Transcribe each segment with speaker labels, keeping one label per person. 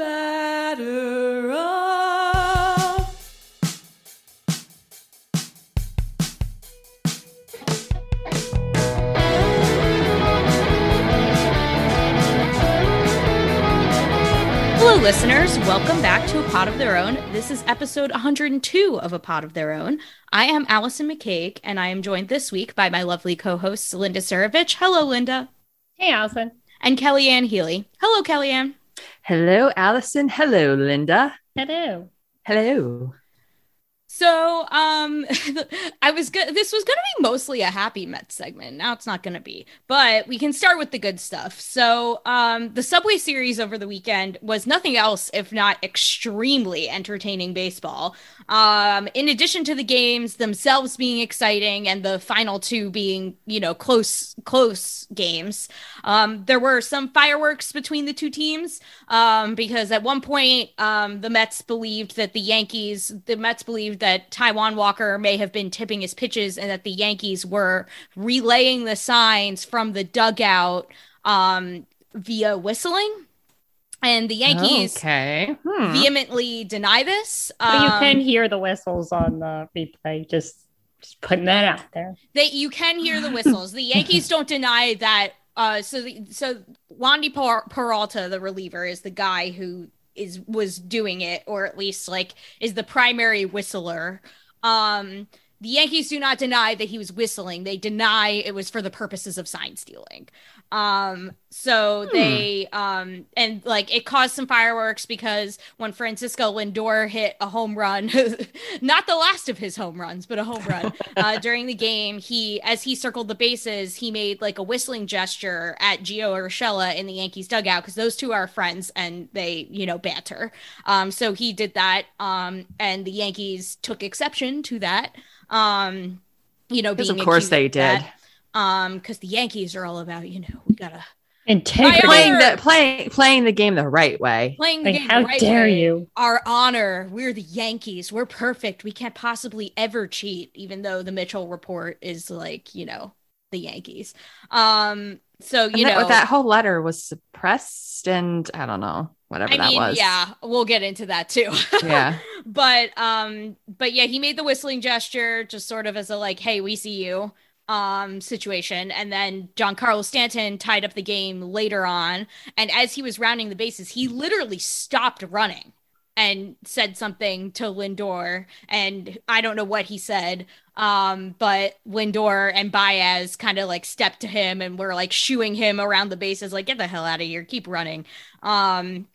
Speaker 1: Batter up.
Speaker 2: Hello, listeners. Welcome back to A Pod of Their Own. This is episode 102 of A Pod of Their Own. I am Allison McCague, and I am joined this week by my lovely co hosts, Linda Sarovich. Hello, Linda.
Speaker 3: Hey, Allison.
Speaker 2: And Kellyanne Healy. Hello, Kellyanne.
Speaker 4: Hello, Allison. Hello, Linda.
Speaker 3: Hello.
Speaker 4: Hello.
Speaker 2: So, um, I was good. This was going to be mostly a happy Mets segment. Now it's not going to be, but we can start with the good stuff. So, um, the Subway Series over the weekend was nothing else if not extremely entertaining baseball. Um, in addition to the games themselves being exciting and the final two being, you know, close, close games, um, there were some fireworks between the two teams. Um, because at one point, um, the Mets believed that the Yankees, the Mets believed that Taijuan Walker may have been tipping his pitches and that the Yankees were relaying the signs from the dugout, um, via whistling. And the Yankees
Speaker 4: Okay. Hmm.
Speaker 2: vehemently deny this.
Speaker 3: But you
Speaker 2: Um,
Speaker 3: can hear the whistles on the replay. Just, just putting that out there.
Speaker 2: they you can hear the whistles. the Yankees don't deny that. Uh, so the, so Wandy Per- Peralta, the reliever, is the guy who is was doing it, or at least like is the primary whistler. Um, the Yankees do not deny that he was whistling. They deny it was for the purposes of sign stealing. Um, so they um and like it caused some fireworks because when Francisco Lindor hit a home run, not the last of his home runs, but a home run uh, during the game, he as he circled the bases, he made like a whistling gesture at Gio Urshela in the Yankees dugout because those two are friends and they you know banter. Um, so he did that. Um, and the Yankees took exception to that. Um, you know,
Speaker 4: Because of course they did.
Speaker 2: that. Um, because the Yankees are all about you know we gotta
Speaker 3: Integrity.
Speaker 4: Playing the playing playing the game the right way.
Speaker 2: playing the
Speaker 3: Like,
Speaker 2: game
Speaker 3: how
Speaker 2: the right
Speaker 3: dare
Speaker 2: way.
Speaker 3: you?
Speaker 2: Our honor. We're the Yankees. We're perfect. We can't possibly ever cheat, even though the Mitchell report is like, you know, the Yankees. Um, so you
Speaker 4: that,
Speaker 2: know
Speaker 4: that whole letter was suppressed, and I don't know whatever
Speaker 2: I
Speaker 4: that
Speaker 2: mean,
Speaker 4: was.
Speaker 2: yeah, we'll get into that too.
Speaker 4: Yeah.
Speaker 2: but um, but yeah, he made the whistling gesture just sort of as a like, hey, we see you um situation. And then Giancarlo Stanton tied up the game later on. And as he was rounding the bases he literally stopped running and said something to Lindor. And I don't know what he said um but Lindor and Baez kind of like stepped to him and were like shooing him around the bases like get the hell out of here. Keep running. Um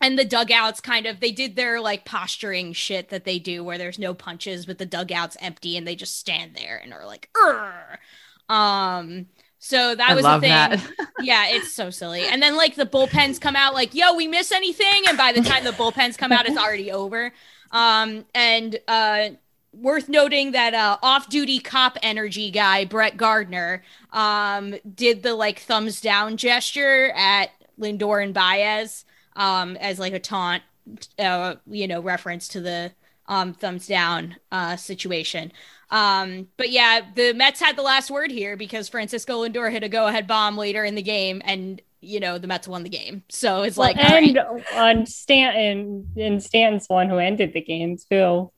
Speaker 2: and the dugouts kind of they did their like posturing shit that they do where there's no punches but the dugouts empty and they just stand there and are like Urgh. um so that
Speaker 4: I
Speaker 2: was the thing. yeah it's so silly. And then like the bullpens come out like yo we miss anything? And by the time the bullpens come out it's already over. Um and uh worth noting that uh off-duty cop energy guy brett gardner um did the like thumbs down gesture at lindor and baez um as like a taunt uh you know reference to the um thumbs down uh situation um but yeah the mets had the last word here because francisco lindor hit a go-ahead bomb later in the game and you know the mets won the game so it's like all right.
Speaker 3: and on Stanton, and Stanton's one who ended the game too.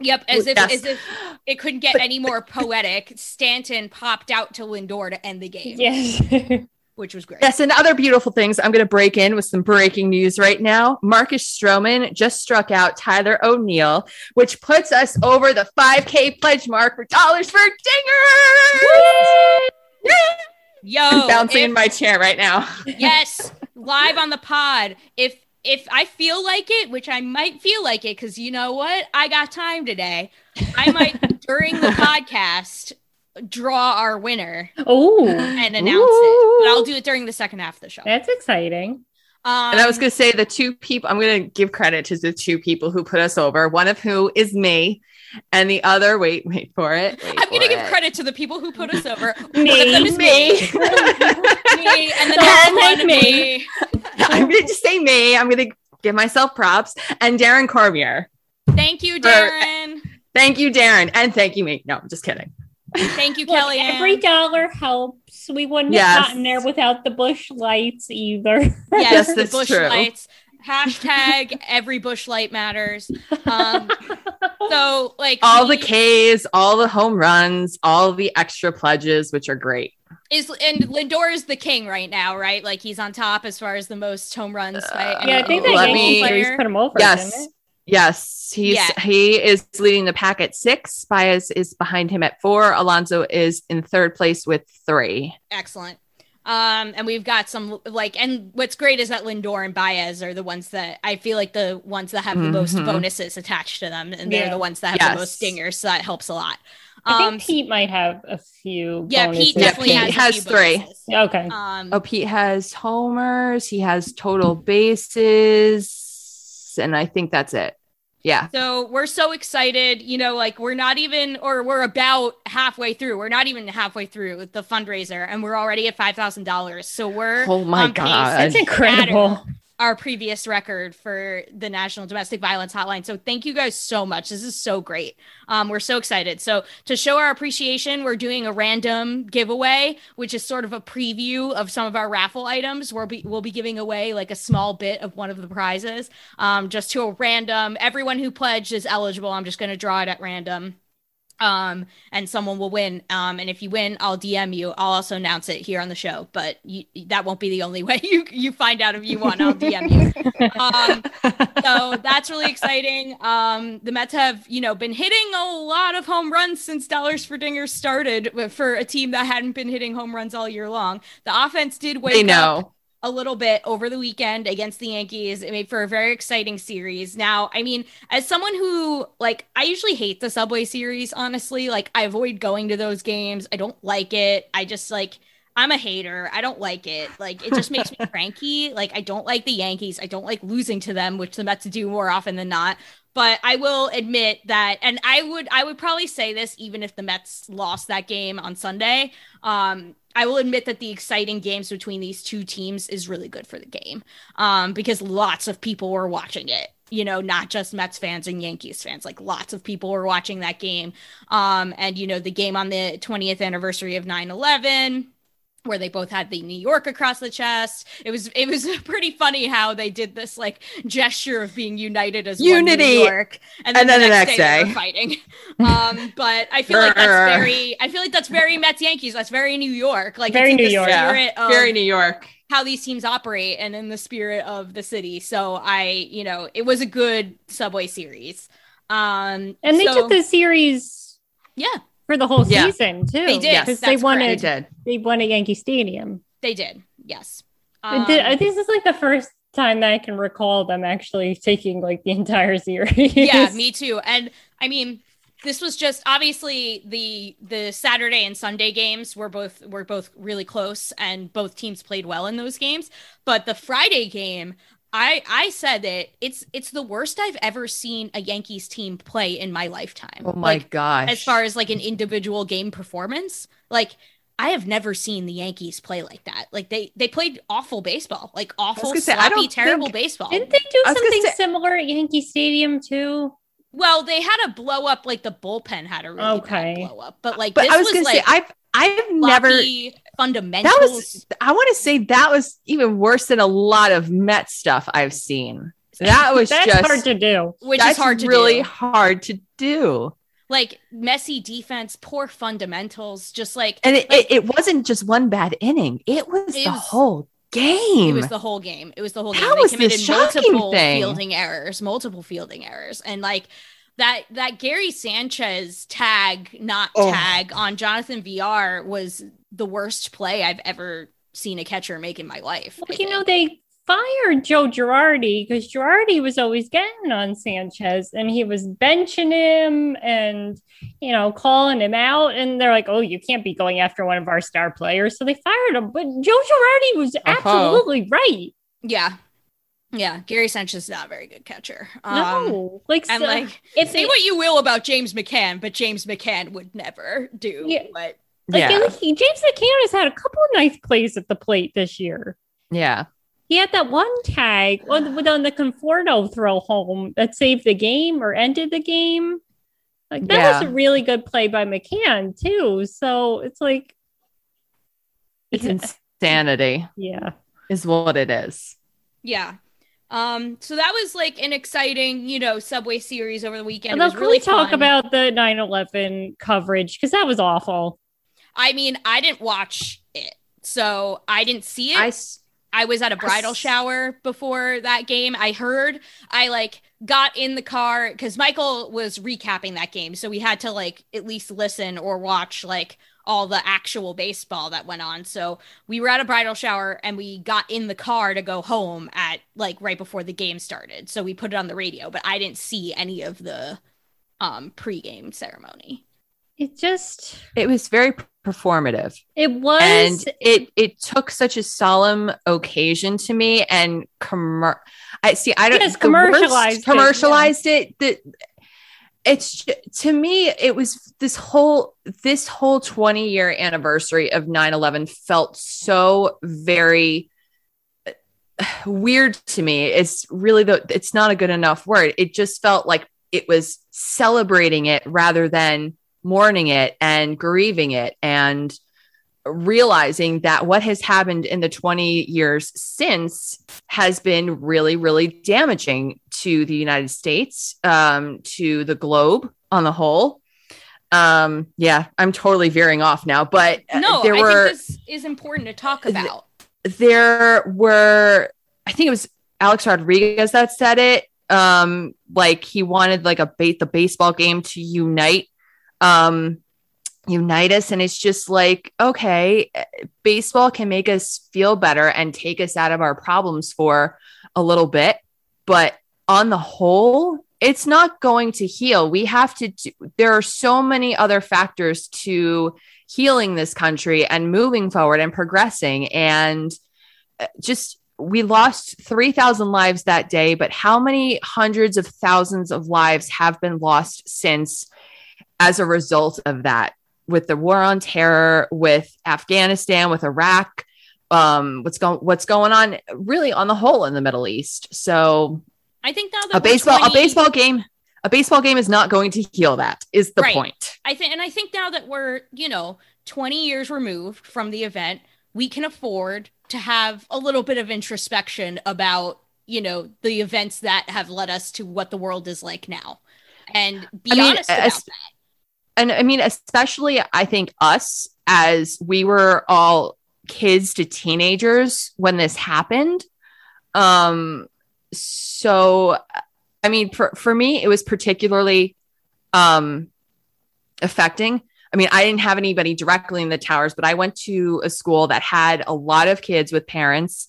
Speaker 2: yep as if
Speaker 4: Yes.
Speaker 2: as if it couldn't get any more poetic stanton popped out to lindor to end the game
Speaker 3: Yes.
Speaker 2: which was great
Speaker 4: Yes, and other beautiful things. I'm going to break in with some breaking news right now. Marcus Stroman just struck out Tyler O'Neill, which puts us over the 5K pledge mark for dollars for Dinger.
Speaker 2: yo
Speaker 4: I'm bouncing
Speaker 2: if-
Speaker 4: in my chair right now.
Speaker 2: yes live on the pod if if i feel like it which i might feel like it because you know what i got time today i might during the podcast draw our winner
Speaker 3: oh,
Speaker 2: and announce it but i'll do it during the second half of the show
Speaker 3: that's exciting.
Speaker 2: um,
Speaker 4: And I was going to say the two people, I'm going to give credit to the two people who put us over, one of who is me, and the other, wait, wait for it. wait
Speaker 2: i'm gonna give
Speaker 4: it.
Speaker 2: credit to the people who put us over
Speaker 3: Me,
Speaker 2: one of them is me,
Speaker 4: me.
Speaker 2: me and the
Speaker 3: Don't
Speaker 2: next one
Speaker 3: me.
Speaker 2: me
Speaker 4: I'm going to just say me. I'm going to give myself props. And Darren Cormier.
Speaker 2: thank you darren
Speaker 4: Thank you, Darren. And thank you, me. No, I'm just kidding.
Speaker 2: Thank you, Kelly.
Speaker 3: every dollar helps. We wouldn't
Speaker 4: Yes.
Speaker 3: have gotten there without the bush lights either.
Speaker 2: yes,
Speaker 4: Yes,
Speaker 2: the bush
Speaker 4: true.
Speaker 2: lights. Hashtag every bush light matters. Um, so like
Speaker 4: all the K's, all the home runs, all the extra pledges, which are great.
Speaker 2: is and Lindor is the king right now, right? Like he's on top as far as the most home runs by
Speaker 3: yeah, I think that
Speaker 4: Let
Speaker 3: Yankee
Speaker 4: me-
Speaker 3: put him over.
Speaker 4: Yes.
Speaker 3: It?
Speaker 4: Yes, he's
Speaker 2: Yeah.
Speaker 4: he is leading the pack at six. Baez is behind him at four. Alonso is in third place with three.
Speaker 2: excellent. Um, and we've got some like, and what's great is that Lindor and Baez are the ones that I feel like the ones that have the most
Speaker 4: Mhm.
Speaker 2: bonuses attached to them, and they're the ones that have
Speaker 4: Yes.
Speaker 2: the most stingers. So that helps a lot.
Speaker 3: I
Speaker 2: Um,
Speaker 3: think Pete might have a few.
Speaker 2: yeah,
Speaker 3: bonuses.
Speaker 2: Pete definitely
Speaker 4: Pete
Speaker 2: has, a
Speaker 4: has
Speaker 2: few
Speaker 4: three.
Speaker 2: bonuses.
Speaker 3: Okay.
Speaker 2: Um,
Speaker 4: Oh, Pete has homers. He has total bases, and I think that's it. Yeah,
Speaker 2: So we're so excited, you know, like we're not even, or we're about halfway through. We're not even halfway through the fundraiser, and we're already at five thousand dollars. So we're
Speaker 4: Oh my
Speaker 2: on
Speaker 4: God.
Speaker 2: to
Speaker 3: That's incredible.
Speaker 2: Our previous record for the National Domestic Violence Hotline. So thank you guys so much. This is so great. Um, we're so excited. So to show our appreciation, we're doing a random giveaway, which is sort of a preview of some of our raffle items. We'll be we'll be giving away like a small bit of one of the prizes um, just to a random. Everyone who pledged is eligible. I'm just going to draw it at random. Um, and someone will win. Um, and if you win, I'll DM you. I'll also announce it here on the show, but you, that won't be the only way you, you find out if you won. I'll DM you. Um, so that's really exciting. Um, the Mets have, you know, been hitting a lot of home runs since Dollars for Dingers started for a team that hadn't been hitting home runs all year long. The offense did wake
Speaker 4: they
Speaker 2: up
Speaker 4: know.
Speaker 2: A little bit over the weekend against the Yankees. It made for a very exciting series. Now, I mean, as someone who like I usually hate the Subway series, honestly. Like I avoid going to those games. I don't like it. I just like I'm a hater. I don't like it. Like it just makes me cranky. Like I don't like the Yankees. I don't like losing to them, which the Mets do more often than not. But I will admit that, and I would I would probably say this even if the Mets lost that game on Sunday. Um, I will admit that the exciting games between these two teams is really good for the game um, because lots of people were watching it. You know, not just Mets fans and Yankees fans. Like lots of people were watching that game. Um, and, you know, the game on the 20th anniversary of 9 11 where they both had the New York across the chest. It was it was pretty funny how they did this like gesture of being united as one
Speaker 4: Unity.
Speaker 2: New York, and
Speaker 4: And then the next
Speaker 2: they
Speaker 4: day.
Speaker 2: were fighting. Um, but I feel like that's very I feel like that's very Mets Yankees. That's very New York. Like
Speaker 3: Very
Speaker 2: it's
Speaker 3: New York.
Speaker 2: spirit of
Speaker 4: Very New York.
Speaker 2: how these teams operate and in the spirit of the city. So I, you know, it was a good Subway series. Um,
Speaker 3: And they
Speaker 2: so-
Speaker 3: took the series
Speaker 2: yeah,
Speaker 3: for the whole
Speaker 4: Yeah.
Speaker 3: season too.
Speaker 2: They did.
Speaker 4: Yes,
Speaker 3: because
Speaker 2: that's
Speaker 3: they won
Speaker 4: They did.
Speaker 3: They won at Yankee Stadium.
Speaker 2: they did. Yes.
Speaker 3: It did-
Speaker 2: Um,
Speaker 3: this is like the first time that I can recall them actually taking like the entire series.
Speaker 2: yeah me too and i mean this was just obviously the the saturday and sunday games were both were both really close and both teams played well in those games but the friday game i i said that it's it's the worst i've ever seen a yankees team play in my lifetime
Speaker 4: Oh my
Speaker 2: like
Speaker 4: gosh.
Speaker 2: as far as like an individual game performance like I have never seen the Yankees play like that. Like they they played awful baseball, like awful,
Speaker 4: gonna say,
Speaker 2: sloppy, terrible
Speaker 4: think-
Speaker 2: baseball.
Speaker 3: Didn't they do
Speaker 4: I was gonna
Speaker 3: something
Speaker 4: say-
Speaker 3: similar at Yankee Stadium too?
Speaker 2: Well, they had a blow up, like the bullpen had a really
Speaker 3: Okay.
Speaker 2: bad blow up, but like
Speaker 4: but
Speaker 2: this
Speaker 4: I was,
Speaker 2: was,
Speaker 4: gonna
Speaker 2: like
Speaker 4: say I've I've never
Speaker 2: sloppy fundamentals.
Speaker 4: that was I want to say that was even worse than a lot of Met stuff I've seen. That was
Speaker 3: That's
Speaker 4: just
Speaker 3: hard to do.
Speaker 2: which
Speaker 4: that's
Speaker 2: is hard to
Speaker 4: really
Speaker 2: do.
Speaker 4: hard to do.
Speaker 2: Like messy defense, poor fundamentals, just like
Speaker 4: And it, it, it wasn't just one bad inning. It was
Speaker 2: It
Speaker 4: the
Speaker 2: was-
Speaker 4: whole game.
Speaker 2: it was the whole game. It was the whole
Speaker 4: That
Speaker 2: game. They
Speaker 4: was the
Speaker 2: committed
Speaker 4: shocking
Speaker 2: multiple
Speaker 4: thing.
Speaker 2: fielding errors, multiple fielding errors, and like that that Gary Sanchez tag, not
Speaker 4: Oh.
Speaker 2: tag on Jonathan Villar was the worst play I've ever seen a catcher make in my life. I
Speaker 3: Well, you know, they fired Joe Girardi because Girardi was always getting on Sanchez and he was benching him and, you know, calling him out. And they're like, oh, you can't be going after one of our star players. So they fired him. But Joe Girardi was
Speaker 4: Uh-huh.
Speaker 3: absolutely right.
Speaker 2: yeah, yeah. Gary Sanchez is not a very good catcher. Um,
Speaker 3: no, like,
Speaker 2: and
Speaker 3: so-
Speaker 2: like
Speaker 3: if
Speaker 2: say
Speaker 3: they-
Speaker 2: what you will about James McCann, but James McCann would never do
Speaker 3: Yeah.
Speaker 2: what
Speaker 3: like,
Speaker 4: yeah.
Speaker 3: he- James McCann has had a couple of nice plays at the plate this year.
Speaker 4: yeah.
Speaker 3: He had that one tag on, with on the Conforto throw home that saved the game or ended the game. Like that
Speaker 4: Yeah.
Speaker 3: was a really good play by McCann too. So it's like,
Speaker 4: It's
Speaker 3: Yeah.
Speaker 4: insanity,
Speaker 3: yeah,
Speaker 4: is what it is.
Speaker 2: Yeah. Um, so that was like an exciting, you know, Subway series over the weekend.
Speaker 3: and
Speaker 2: It was
Speaker 3: can
Speaker 2: really
Speaker 3: we talk
Speaker 2: fun.
Speaker 3: about the 9-11 coverage because that was awful.
Speaker 2: I mean, I didn't watch it, so I didn't see it.
Speaker 4: I
Speaker 2: was at a bridal
Speaker 4: s-
Speaker 2: shower before that game. I heard. I like got in the car because Michael was recapping that game, so we had to like at least listen or watch like all the actual baseball that went on. So we were at a bridal shower and we got in the car to go home at like right before the game started. So we put it on the radio, but I didn't see any of the um pregame ceremony.
Speaker 3: It just,
Speaker 4: it was very performative.
Speaker 3: it was.
Speaker 4: and it it took such a solemn occasion to me and commer- I see I don't
Speaker 3: Yes,
Speaker 4: worst-
Speaker 3: commercialized it,
Speaker 4: commercialized it, the it's to me it was this whole this whole 20 year anniversary of 9-11 felt so very weird to me it's really the it's not a good enough word it just felt like it was celebrating it rather than mourning it and grieving it and realizing that what has happened in the 20 years since has been really really damaging to the united states um, to the globe on the whole um yeah i'm totally veering off now but uh,
Speaker 2: No,
Speaker 4: there
Speaker 2: I
Speaker 4: were
Speaker 2: think this is important to talk about.
Speaker 4: there were i think it was alex rodriguez that said it um like he wanted like a bait the baseball game to unite um unite us. And it's just like okay baseball can make us feel better and take us out of our problems for a little bit. But on the whole it's not going to heal. We have to do, there are so many other factors to healing this country and moving forward and progressing. And uh, just we lost 3000 lives that day but how many hundreds of thousands of lives have been lost since as a result of that with the war on terror with afghanistan with iraq um what's going what's going on really on the whole in the middle east so
Speaker 2: I think now that
Speaker 4: a baseball
Speaker 2: 20
Speaker 4: a baseball game a baseball game is not going to heal that is the
Speaker 2: Right.
Speaker 4: point
Speaker 2: I think, and I think now that we're, you know, 20 years removed from the event, we can afford to have a little bit of introspection about, you know, the events that have led us to what the world is like now, and be
Speaker 4: I mean,
Speaker 2: honest about
Speaker 4: as-
Speaker 2: that.
Speaker 4: And I mean, especially I think us as we were all kids to teenagers when this happened. Um, so I mean, for, for me, it was particularly um affecting. I mean, I didn't have anybody directly in the towers, but I went to a school that had a lot of kids with parents.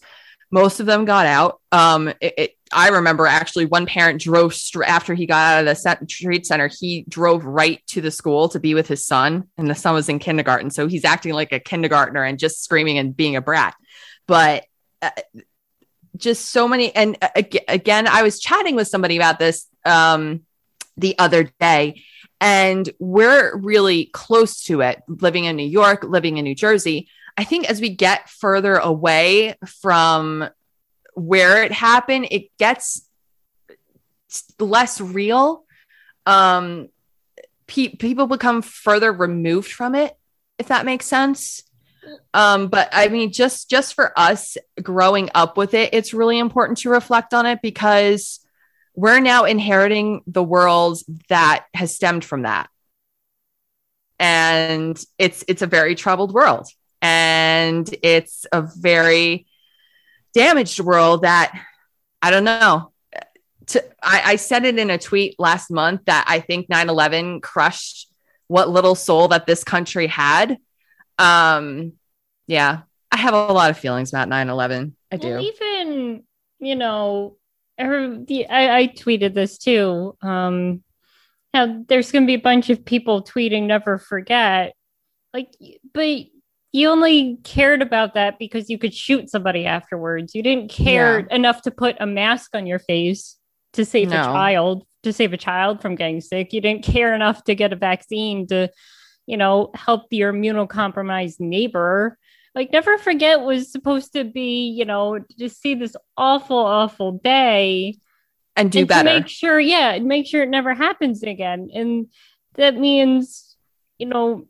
Speaker 4: Most of them got out. Um, it, it, I remember actually one parent drove after he got out of the trade center. He drove right to the school to be with his son, and the son was in kindergarten, so he's acting like a kindergartner and just screaming and being a brat. But uh, just so many, and uh, again, I was chatting with somebody about this um, the other day, and we're really close to it. Living in New York, living in New Jersey, I think as we get further away from where it happened, it gets less real. Um, pe- people become further removed from it, if that makes sense. Um, but I mean, just just for us growing up with it, it's really important to reflect on it because we're now inheriting the world that has stemmed from that, and it's it's a very troubled world, and it's a very damaged world that I don't know. To, I, I said it in a tweet last month that I think 9 11 crushed what little soul that this country had. Um, yeah, I have a lot of feelings about 9 11. I do.
Speaker 3: Well, even you know, I, I tweeted this too. Um, how there's going to be a bunch of people tweeting "Never forget," like, but you only cared about that because you could shoot somebody afterwards. You didn't care enough to put a mask on your face to save
Speaker 4: No.
Speaker 3: a child, to save a child from getting sick. You didn't care enough to get a vaccine to, you know, help your immunocompromised neighbor. Like, never forget was supposed to be, you know, just see this awful, awful day
Speaker 4: and do
Speaker 3: and
Speaker 4: better.
Speaker 3: to make sure, yeah, and make sure it never happens again. And that means, you know,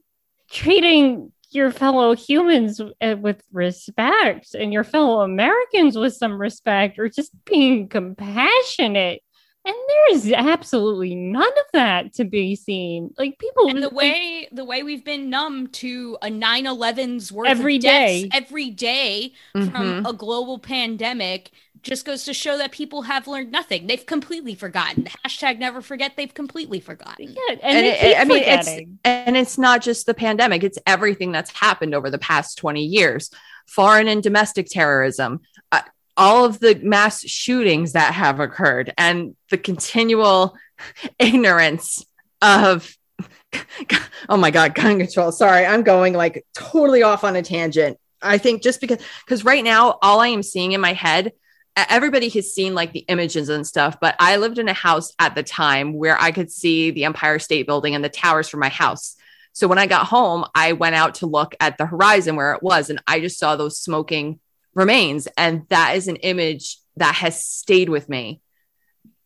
Speaker 3: treating your fellow humans uh, with respect and your fellow Americans with some respect or just being compassionate. And there's absolutely none of that to be seen. Like people
Speaker 2: and the way the way we've been numb to a 9-11's worth
Speaker 3: Every
Speaker 2: of deaths
Speaker 3: day.
Speaker 2: every day
Speaker 4: Mhm.
Speaker 2: from a global pandemic just goes to show that people have learned nothing. They've completely forgotten. Hashtag never forget. They've completely forgotten.
Speaker 3: yeah, and,
Speaker 4: And
Speaker 3: they
Speaker 4: it- I mean, it's- And it's not just the pandemic, it's everything that's happened over the past 20 years foreign and domestic terrorism, uh, all of the mass shootings that have occurred, and the continual ignorance of. Oh my God, gun control. Sorry, I'm going like totally off on a tangent. I think just because, because right now, all I am seeing in my head, everybody has seen like the images and stuff, but I lived in a house at the time where I could see the Empire State Building and the towers from my house. So when I got home, I went out to look at the horizon where it was, and I just saw those smoking remains. And that is an image that has stayed with me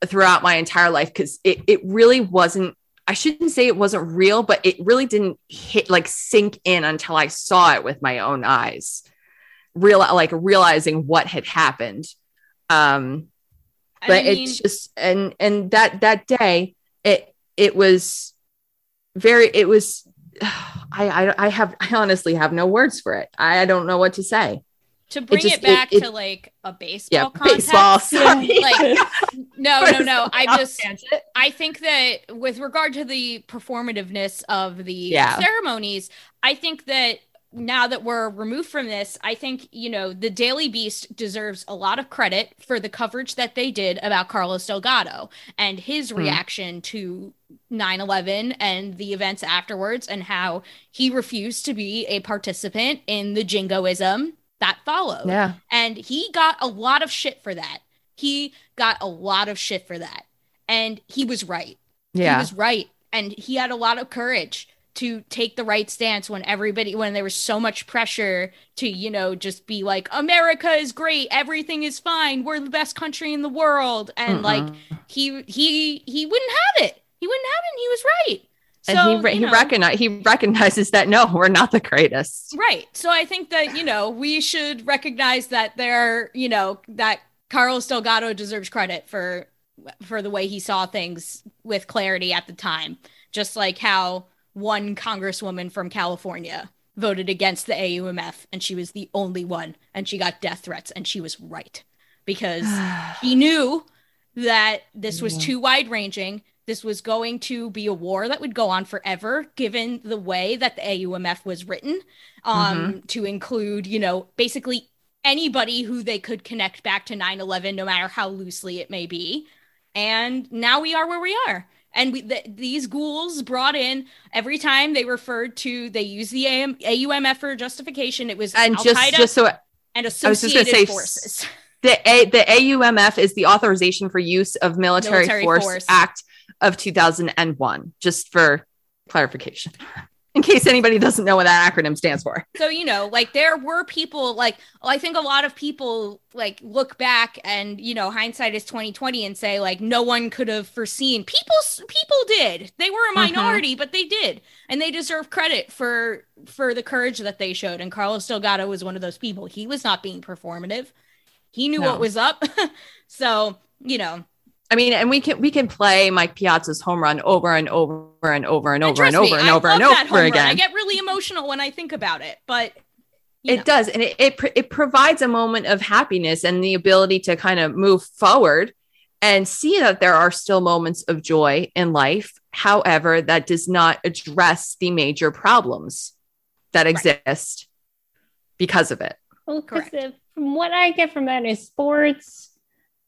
Speaker 4: throughout my entire life because it, it really wasn't, I shouldn't say it wasn't real, but it really didn't hit like sink in until I saw it with my own eyes. Real like realizing what had happened. Um, but
Speaker 2: I mean,
Speaker 4: it's just and and that that day it it was very it was I, I I have I honestly have no words for it. I don't know what to say.
Speaker 2: To bring
Speaker 4: just-
Speaker 2: it back
Speaker 4: it- it-
Speaker 2: to like a baseball
Speaker 4: Yeah,
Speaker 2: context.
Speaker 4: baseball. Sorry.
Speaker 2: Like no, no, no. I just. I think that with regard to the performativeness of the
Speaker 4: Yeah.
Speaker 2: ceremonies, I think that now that we're removed from this, I think, you know, the Daily Beast deserves a lot of credit for the coverage that they did about Carlos Delgado and his
Speaker 4: Hmm.
Speaker 2: reaction to 9 11 and the events afterwards, and how he refused to be a participant in the jingoism that followed.
Speaker 4: Yeah.
Speaker 2: And he got a lot of shit for that. He got a lot of shit for that. And he was right. He was right. And he had a lot of courage to take the right stance when everybody when there was so much pressure to, you know, just be like, America is great, everything is fine, we're the best country in the world. And like
Speaker 4: Mm-mm.
Speaker 2: he he he wouldn't have it. He wouldn't have it and he was right.
Speaker 4: And
Speaker 2: So,
Speaker 4: he re- he
Speaker 2: know,
Speaker 4: recognize he recognizes that no, we're not the greatest.
Speaker 2: Right. So I think that, you know, we should recognize that there, you know, that Carlos Delgado deserves credit for for the way he saw things with clarity at the time. Just like how one congresswoman from California voted against the AUMF and she was the only one and she got death threats and she was right because he knew that this was too wide ranging. This was going to be a war that would go on forever, given the way that the AUMF was written, um, to include, you know, basically anybody who they could connect back to 9 11, no matter how loosely it may be. And now we are where we are. And we, th- these ghouls brought in every time they referred to, they used the AM, AUMF for justification. It was
Speaker 4: and
Speaker 2: Al
Speaker 4: just just so
Speaker 2: and associated
Speaker 4: say,
Speaker 2: forces.
Speaker 4: the A, the AUMF is the Authorization for Use of Military,
Speaker 2: Military
Speaker 4: Force,
Speaker 2: Force.
Speaker 4: Act of 2001. Just for clarification, in case anybody doesn't know what that acronym stands for.
Speaker 2: So, you know, like there were people like I think a lot of people like look back and, you know, hindsight is 2020 and say like no one could have foreseen. People people did. They were a
Speaker 4: Mhm.
Speaker 2: minority, but they did. And they deserve credit for for the courage that they showed. And Carlos Delgado was one of those people. He was not being performative. He knew
Speaker 4: No.
Speaker 2: what was up. so, you know,
Speaker 4: I mean, and we can we can play Mike Piazza's home run over and over and over and
Speaker 2: and
Speaker 4: over and
Speaker 2: trust me,
Speaker 4: over and over
Speaker 2: love
Speaker 4: and
Speaker 2: that home
Speaker 4: over
Speaker 2: run.
Speaker 4: again.
Speaker 2: I get really emotional when I think about it, but
Speaker 4: it
Speaker 2: know.
Speaker 4: does and it, it pr- it provides a moment of happiness and the ability to kind of move forward and see that there are still moments of joy in life however that does not address the major problems that exist because of it
Speaker 3: Well, 'cause
Speaker 2: Correct.
Speaker 3: from what I get from that is sports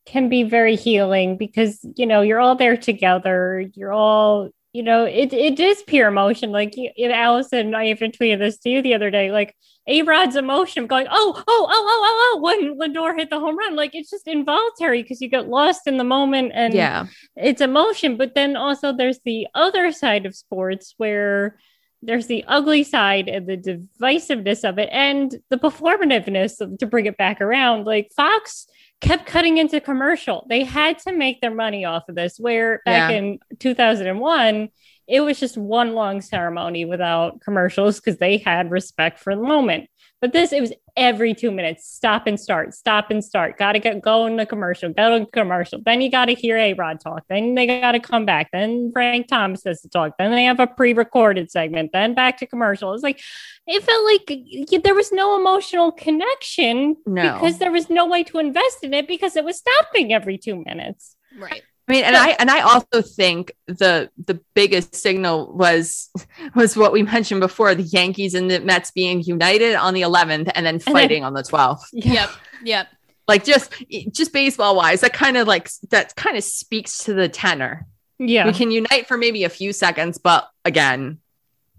Speaker 3: can be very healing because you know you're all there together. You're all you know it it is pure emotion. Like you, Allison, I even tweeted this to you the other day. Like A Rod's emotion of going, oh, oh, oh, oh, oh, oh, when Lindor hit the home run. Like it's just involuntary because you get lost in the moment and
Speaker 4: yeah
Speaker 3: it's emotion but then also there's the other side of sports where there's the ugly side and the divisiveness of it and the performativeness of, to bring it back around like fox kept cutting into commercial they had to make their money off of this where back
Speaker 4: Yeah.
Speaker 3: in 2001 it was just one long ceremony without commercials because they had respect for the moment. But this, it was every two minutes, stop and start, stop and start. Got to get go in the commercial, go to commercial. Then you got to hear A Rod talk. Then they got to come back. Then Frank Thomas has to talk. Then they have a pre-recorded segment. Then back to commercial. It's like it felt like y- there was no emotional connection
Speaker 4: No.
Speaker 3: because there was no way to invest in it because it was stopping every two minutes.
Speaker 2: Right.
Speaker 4: I mean, and I and I also think the the biggest signal was was what we mentioned before: the Yankees and the Mets being united on the 11th and then
Speaker 3: then-
Speaker 4: fighting on the 12th.
Speaker 2: Yep. Yep.
Speaker 4: Like just just baseball wise, that kind of like that kind of speaks to the tenor.
Speaker 3: Yeah.
Speaker 4: We can unite for maybe a few seconds, but again,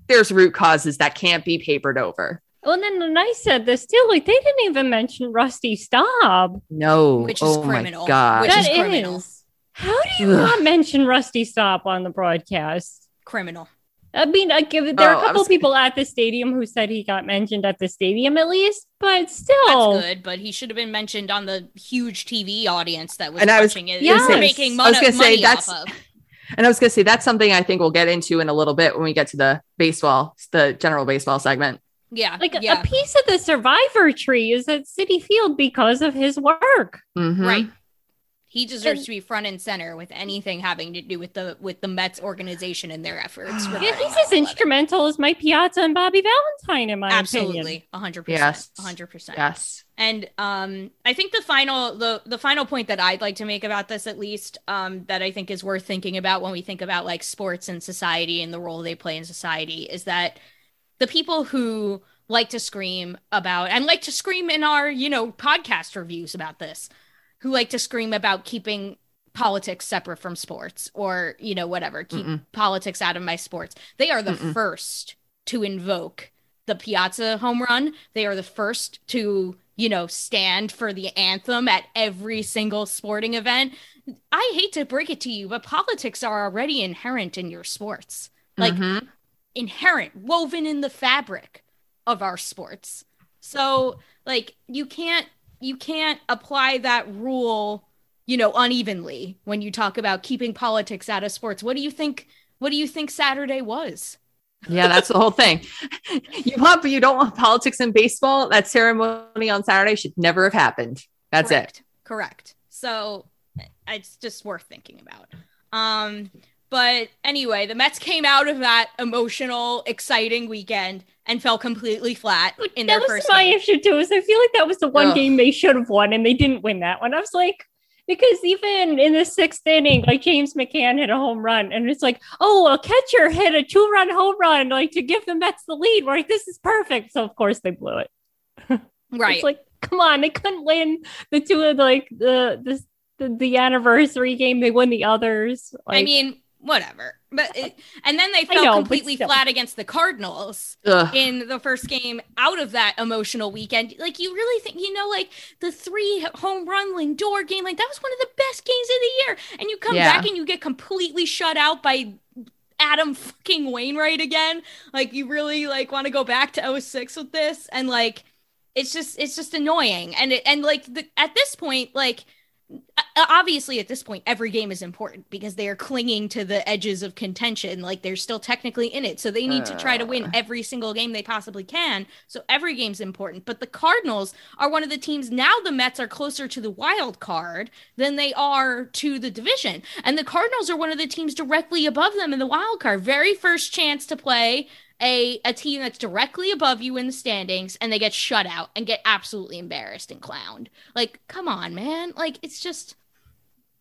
Speaker 4: there's root causes that can't be papered over.
Speaker 3: Well, and then when I said this too, like they didn't even mention Rusty Staub.
Speaker 4: No,
Speaker 2: Which is
Speaker 4: oh
Speaker 2: criminal.
Speaker 4: my god,
Speaker 2: Which is criminal.
Speaker 3: is- How do you not mention Rusty Staub on the broadcast?
Speaker 2: Criminal.
Speaker 3: I mean, I give, there
Speaker 4: Oh,
Speaker 3: are a
Speaker 4: I
Speaker 3: couple
Speaker 4: was-
Speaker 3: people at the stadium who said he got mentioned at the stadium at least, but
Speaker 2: That's
Speaker 3: still,
Speaker 2: good, but he should have been mentioned on the huge TV audience that was
Speaker 4: And I was
Speaker 2: watching it.
Speaker 3: gonna
Speaker 2: Yes.
Speaker 3: say-
Speaker 2: making
Speaker 4: I was gonna say
Speaker 2: money
Speaker 4: that's-
Speaker 2: off of.
Speaker 4: And I was gonna say that's something I think we'll get into in a little bit when we get to the baseball, the general baseball segment.
Speaker 2: Yeah.
Speaker 3: like
Speaker 2: yeah.
Speaker 3: a piece of the survivor tree is at Citi Field because of his work.
Speaker 4: Mhm.
Speaker 2: Right. He deserves
Speaker 3: And-
Speaker 2: to be front and center with anything having to do with the with the Mets organization and their efforts.
Speaker 3: Yeah, he's as instrumental as Mike Piazza and Bobby Valentine, in my opinion.
Speaker 2: Absolutely, hundred percent,
Speaker 4: Yes.
Speaker 2: hundred percent.
Speaker 4: Yes.
Speaker 2: And um, I think the final the the final point that I'd like to make about this, at least, um, that I think is worth thinking about when we think about like sports and society and the role they play in society, is that the people who like to scream about and like to scream in our you know podcast reviews about this, who like to scream about keeping politics separate from sports or you know whatever keep
Speaker 4: Mm-mm.
Speaker 2: politics out of my sports they are the
Speaker 4: Mm-mm.
Speaker 2: first to invoke the piazza home run they are the first to you know stand for the anthem at every single sporting event i hate to break it to you but politics are already inherent in your sports like
Speaker 4: Mhm.
Speaker 2: inherent, woven in the fabric of our sports. So, like, you can't you can't apply that rule, you know, unevenly when you talk about keeping politics out of sports. What do you think? What do you think Saturday was?
Speaker 4: yeah, that's the whole thing. You want, but you don't want politics in baseball. That ceremony on Saturday should never have happened. That's it.
Speaker 2: Correct. Correct. So it's just worth thinking about. Um, but anyway, the Mets came out of that emotional, exciting weekend and fell completely flat in their
Speaker 3: that was
Speaker 2: first
Speaker 3: my
Speaker 2: game.
Speaker 3: issue too. Is I feel like that was the one
Speaker 4: Ugh.
Speaker 3: game they should have won, and they didn't win that one. I was like, because even in the sixth inning, like James McCann hit a home run, and it's like, oh, a catcher hit a two-run home run, like to give the Mets the lead. We're like, this is perfect. So of course they blew it.
Speaker 2: Right.
Speaker 3: It's like, come on, they couldn't win the two of like the the the, the anniversary game. They won the others.
Speaker 2: I mean, whatever. But it, and then they fell
Speaker 3: know,
Speaker 2: completely flat against the Cardinals
Speaker 4: Ugh.
Speaker 2: in the first game out of that emotional weekend. Like you really think you know, like the three home run Lindor game, like that was one of the best games of the year. And you come
Speaker 4: Yeah.
Speaker 2: back and you get completely shut out by Adam fucking Wainwright again. Like you really like want to go back to 06 with this and like it's just it's just annoying. And it and like the, at this point like obviously at this point every game is important because they are clinging to the edges of contention. Like they're still technically in it. So they need to try to win
Speaker 4: Uh.
Speaker 2: every single game they possibly can. So every game's important. But the cardinals are one of the teams now the mets are closer to the wild card than they are to the division. And the cardinals are one of the teams directly above them in the wild card. Very first chance to play a, a team that's directly above you in the standings and they get shut out and get absolutely embarrassed and clowned like come on man like it's just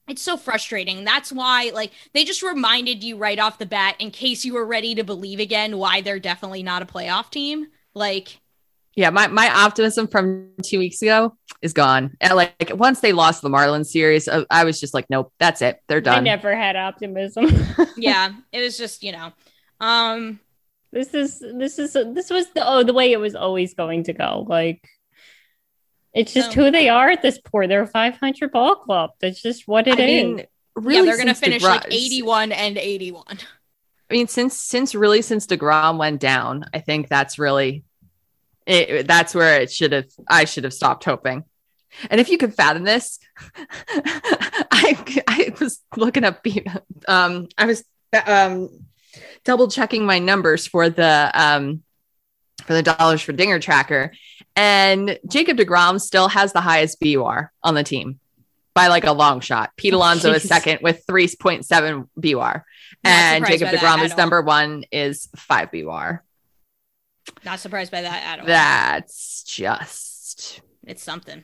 Speaker 2: it's so frustrating that's why like they just reminded you right off the bat in case you were ready to believe again why they're definitely not a playoff team like
Speaker 4: Yeah, my, my optimism from two weeks ago is gone. And like once they lost the Marlins series, I, I was just like, nope, that's it. They're done.
Speaker 3: I never had optimism.
Speaker 2: yeah it was just you know um
Speaker 3: this is this is this was the oh the way it was always going to go like it's just
Speaker 2: So-
Speaker 3: who they are at this point they're a 500 ball club that's just what it
Speaker 4: I
Speaker 3: is.
Speaker 4: mean, really,
Speaker 2: yeah they're gonna finish
Speaker 4: DeGrom-
Speaker 2: like 81 and 81
Speaker 4: I mean, since since really since Degrom went down, I think that's really it. That's where it should have. I should have stopped hoping. And if you could fathom this, I I was looking up. Um, I was um double checking my numbers for the um for the dollars for dinger tracker, and Jacob Degrom still has the highest BUR on the team by like a long shot. Pete Alonso is second with three point seven BUR,
Speaker 2: Not
Speaker 4: and Jacob
Speaker 2: by that
Speaker 4: Degrom is number one is five BUR.
Speaker 2: Not surprised by that at all.
Speaker 4: That's just
Speaker 2: it's something.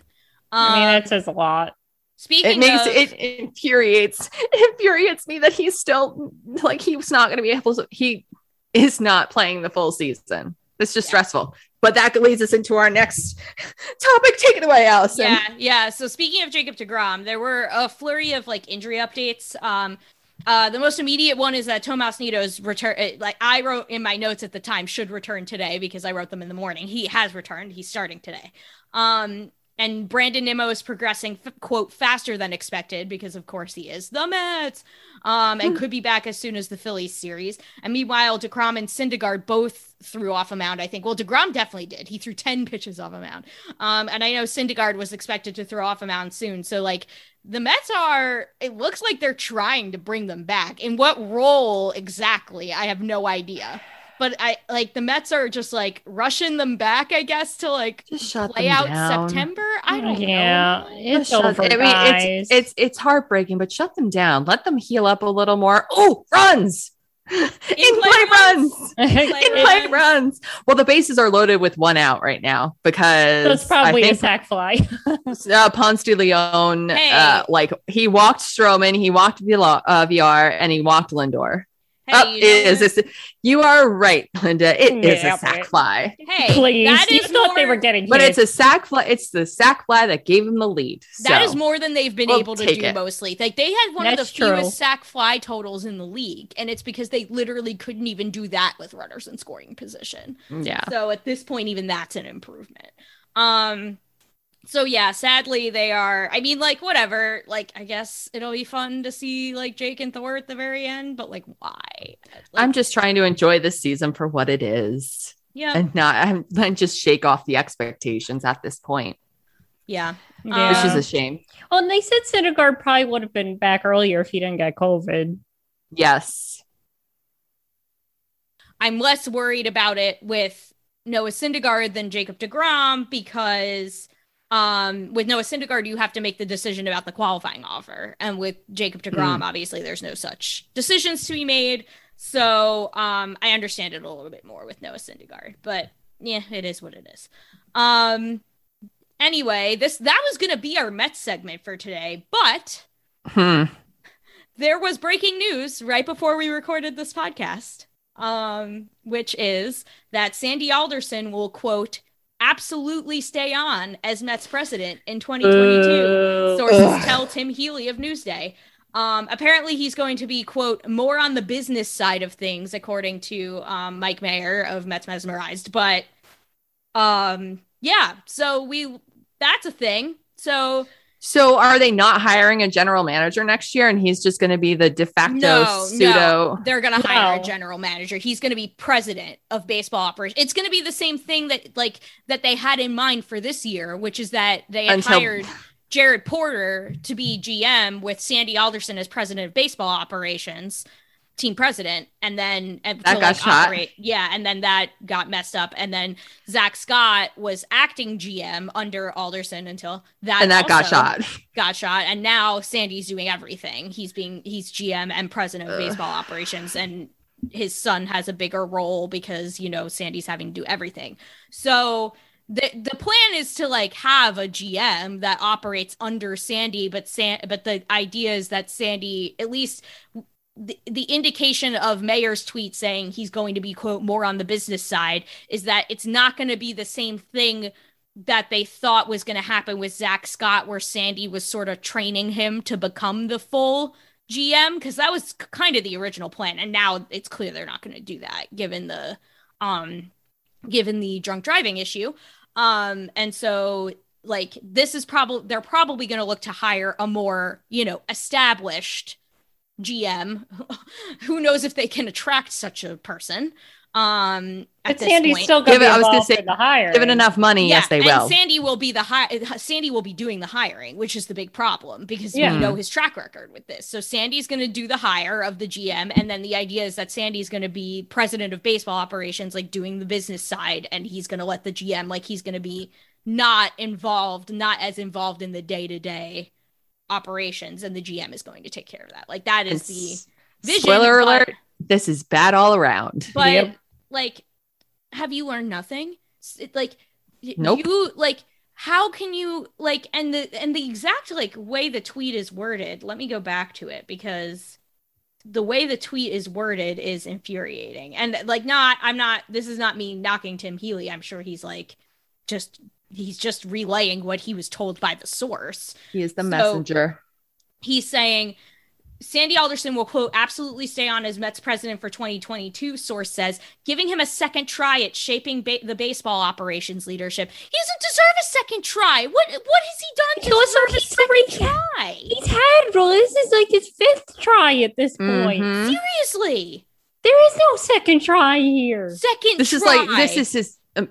Speaker 3: I mean,
Speaker 2: Um,
Speaker 3: that says a lot.
Speaker 2: Speaking
Speaker 4: it makes
Speaker 2: of,
Speaker 4: it infuriates it infuriates me that he's still like he's not going to be able to he is not playing the full season it's just
Speaker 2: Yeah.
Speaker 4: stressful but that leads us into our next topic take it away allison
Speaker 2: Yeah, yeah. So speaking of Jacob Degrom, there were a flurry of like injury updates. Um, uh, the most immediate one is that Tomas Nido's return. uh, Like I wrote in my notes at the time, should return today because I wrote them in the morning. He has returned. He's starting today. Um, and Brandon Nimmo is progressing f- quote faster than expected because of course he is the Mets. Um, and could be back as soon as the Phillies series. And meanwhile, Degrom and Syndergaard both threw off a mound. I think. Well, Degrom definitely did. He threw ten pitches off a mound. Um, and I know Syndergaard was expected to throw off a mound soon. So like the Mets are, it looks like they're trying to bring them back. In what role exactly? I have no idea. But I like the Mets are just like rushing them back, I guess, to like
Speaker 4: just shut
Speaker 2: play
Speaker 4: them
Speaker 2: out
Speaker 4: down.
Speaker 2: September. I don't
Speaker 3: yeah,
Speaker 2: know.
Speaker 3: it's
Speaker 4: Just shut- I mean, it's it's it's heartbreaking, but shut them down. Let them heal up a little more. Oh, runs! In, play runs.
Speaker 2: Play
Speaker 4: In play
Speaker 2: runs.
Speaker 4: runs. Well, the bases are loaded with one out right now because
Speaker 3: so it's probably
Speaker 4: I
Speaker 3: a
Speaker 4: think
Speaker 3: sack fly.
Speaker 4: uh, Ponce de Leon,
Speaker 2: Hey.
Speaker 4: uh, like he walked Stroman, he walked Vila, uh, Villar, and he walked Lindor.
Speaker 2: Hey,
Speaker 4: oh,
Speaker 2: you know
Speaker 4: is this? You are right, Linda. It is
Speaker 3: Yeah,
Speaker 4: a sack fly,
Speaker 2: Hey,
Speaker 3: Please,
Speaker 2: that
Speaker 3: you
Speaker 2: is
Speaker 3: thought they were getting
Speaker 4: but
Speaker 3: hit.
Speaker 4: it's a sack fly. It's the sack fly that gave him the lead.
Speaker 2: That
Speaker 4: So,
Speaker 2: is more than they've been
Speaker 4: we'll
Speaker 2: able to do
Speaker 4: it.
Speaker 2: mostly. Like they had one of
Speaker 3: That's
Speaker 2: the fewest
Speaker 3: true.
Speaker 2: sack fly totals in the league, and it's because they literally couldn't even do that with runners in scoring position.
Speaker 4: yeah.
Speaker 2: So at this point, even that's an improvement. Um, so yeah, sadly they are. I mean, like whatever. Like I guess it'll be fun to see like Jake and Thor at the very end, but like why? Like,
Speaker 4: I'm just trying to enjoy this season for what it is,
Speaker 2: yeah,
Speaker 4: and not I'm, and just shake off the expectations at this point,
Speaker 2: yeah.
Speaker 3: yeah.
Speaker 4: which is a shame.
Speaker 3: oh, and they said Syndergaard probably would have been back earlier if he didn't get COVID.
Speaker 4: Yes.
Speaker 2: I'm less worried about it with Noah Syndergaard than Jacob DeGrom because um, with Noah Syndergaard, you have to make the decision about the qualifying offer. And with Jacob DeGrom, obviously, there's no such decisions to be made. So um, I understand it a little bit more with Noah Syndergaard. But yeah, it is what it is. Um, anyway, this that was going to be our Mets segment for today. But
Speaker 4: Hmm.
Speaker 2: there was breaking news right before we recorded this podcast, um, which is that Sandy Alderson will quote absolutely stay on as Mets president in 2022.
Speaker 3: Boo.
Speaker 2: Sources
Speaker 4: Ugh.
Speaker 2: tell Tim Healy of Newsday. Um, apparently, he's going to be quote more on the business side of things, according to um, Mike Mayer of Metsmerized. But um, yeah, so we that's a thing. So
Speaker 4: So are they not hiring a general manager next year, and he's just going to be the de facto
Speaker 2: No,
Speaker 4: pseudo?
Speaker 2: no. They're gonna hire a general manager. He's gonna be president of baseball operations. It's gonna be the same thing that like that they had in mind for this year, which is that they had
Speaker 4: Until-
Speaker 2: hired Jared Porter to be GM with Sandy Alderson as president of baseball operations, team president, and then and
Speaker 4: That
Speaker 2: to,
Speaker 4: got shot.
Speaker 2: operate- Yeah, and then that got messed up, and then Zach Scott was acting GM under Alderson until that
Speaker 4: and that got shot.
Speaker 2: got shot and now Sandy's doing everything. He's being he's GM and president of
Speaker 4: Ugh.
Speaker 2: baseball operations and his son has a bigger role because you know Sandy's having to do everything. So the the plan is to like have a GM that operates under Sandy but San but the idea is that Sandy at least the, the indication of Mayer's tweet saying he's going to be quote more on the business side is that it's not going to be the same thing that they thought was going to happen with Zach Scott, where Sandy was sort of training him to become the full GM, because that was kind of the original plan. And now it's clear they're not going to do that, given the um, given the drunk driving issue. Um, and so like this is probably they're probably going to look to hire a more you know established GM. Who knows if they can attract such a person? Um, at
Speaker 3: But Sandy's
Speaker 2: point.
Speaker 3: still going
Speaker 4: Give
Speaker 3: to
Speaker 4: it-
Speaker 3: be
Speaker 4: I was gonna
Speaker 3: involved
Speaker 4: say,
Speaker 3: in the hire.
Speaker 4: Given enough money, yes, they
Speaker 2: and
Speaker 4: will.
Speaker 2: Sandy will be the hi- Sandy will be doing the hiring, which is the big problem because
Speaker 3: Yeah.
Speaker 2: we know his track record with this. So Sandy's going to do the hire of the GM, and then the idea is that Sandy's going to be president of baseball operations, like doing the business side, and he's going to let the GM, like he's going to be not involved, not as involved in the day to day operations, and the GM is going to take care of that. Like that is
Speaker 4: It's-
Speaker 2: the vision.
Speaker 4: Spoiler
Speaker 2: but-
Speaker 4: alert: This is bad all around.
Speaker 2: but
Speaker 3: Yep.
Speaker 2: like have you learned nothing it, like
Speaker 4: Nope.
Speaker 2: you like how can you like and the and the exact like way the tweet is worded let me go back to it because the way the tweet is worded is infuriating and like not i'm not this is not me knocking tim healy i'm sure he's like just he's just relaying what he was told by the source
Speaker 4: He is the
Speaker 2: So-
Speaker 4: messenger.
Speaker 2: he's saying Sandy Alderson will quote absolutely stay on as Mets president for 2022. Source says, giving him a second try at shaping ba- the baseball operations leadership. He doesn't deserve a second try. What what has he done to
Speaker 3: He also-
Speaker 2: deserve a second
Speaker 3: already-
Speaker 2: try?
Speaker 3: He's had, bro. This is like his fifth try at this point.
Speaker 4: Mhm.
Speaker 2: Seriously,
Speaker 3: There is no second try here.
Speaker 2: second.
Speaker 4: This is like this is his. Um,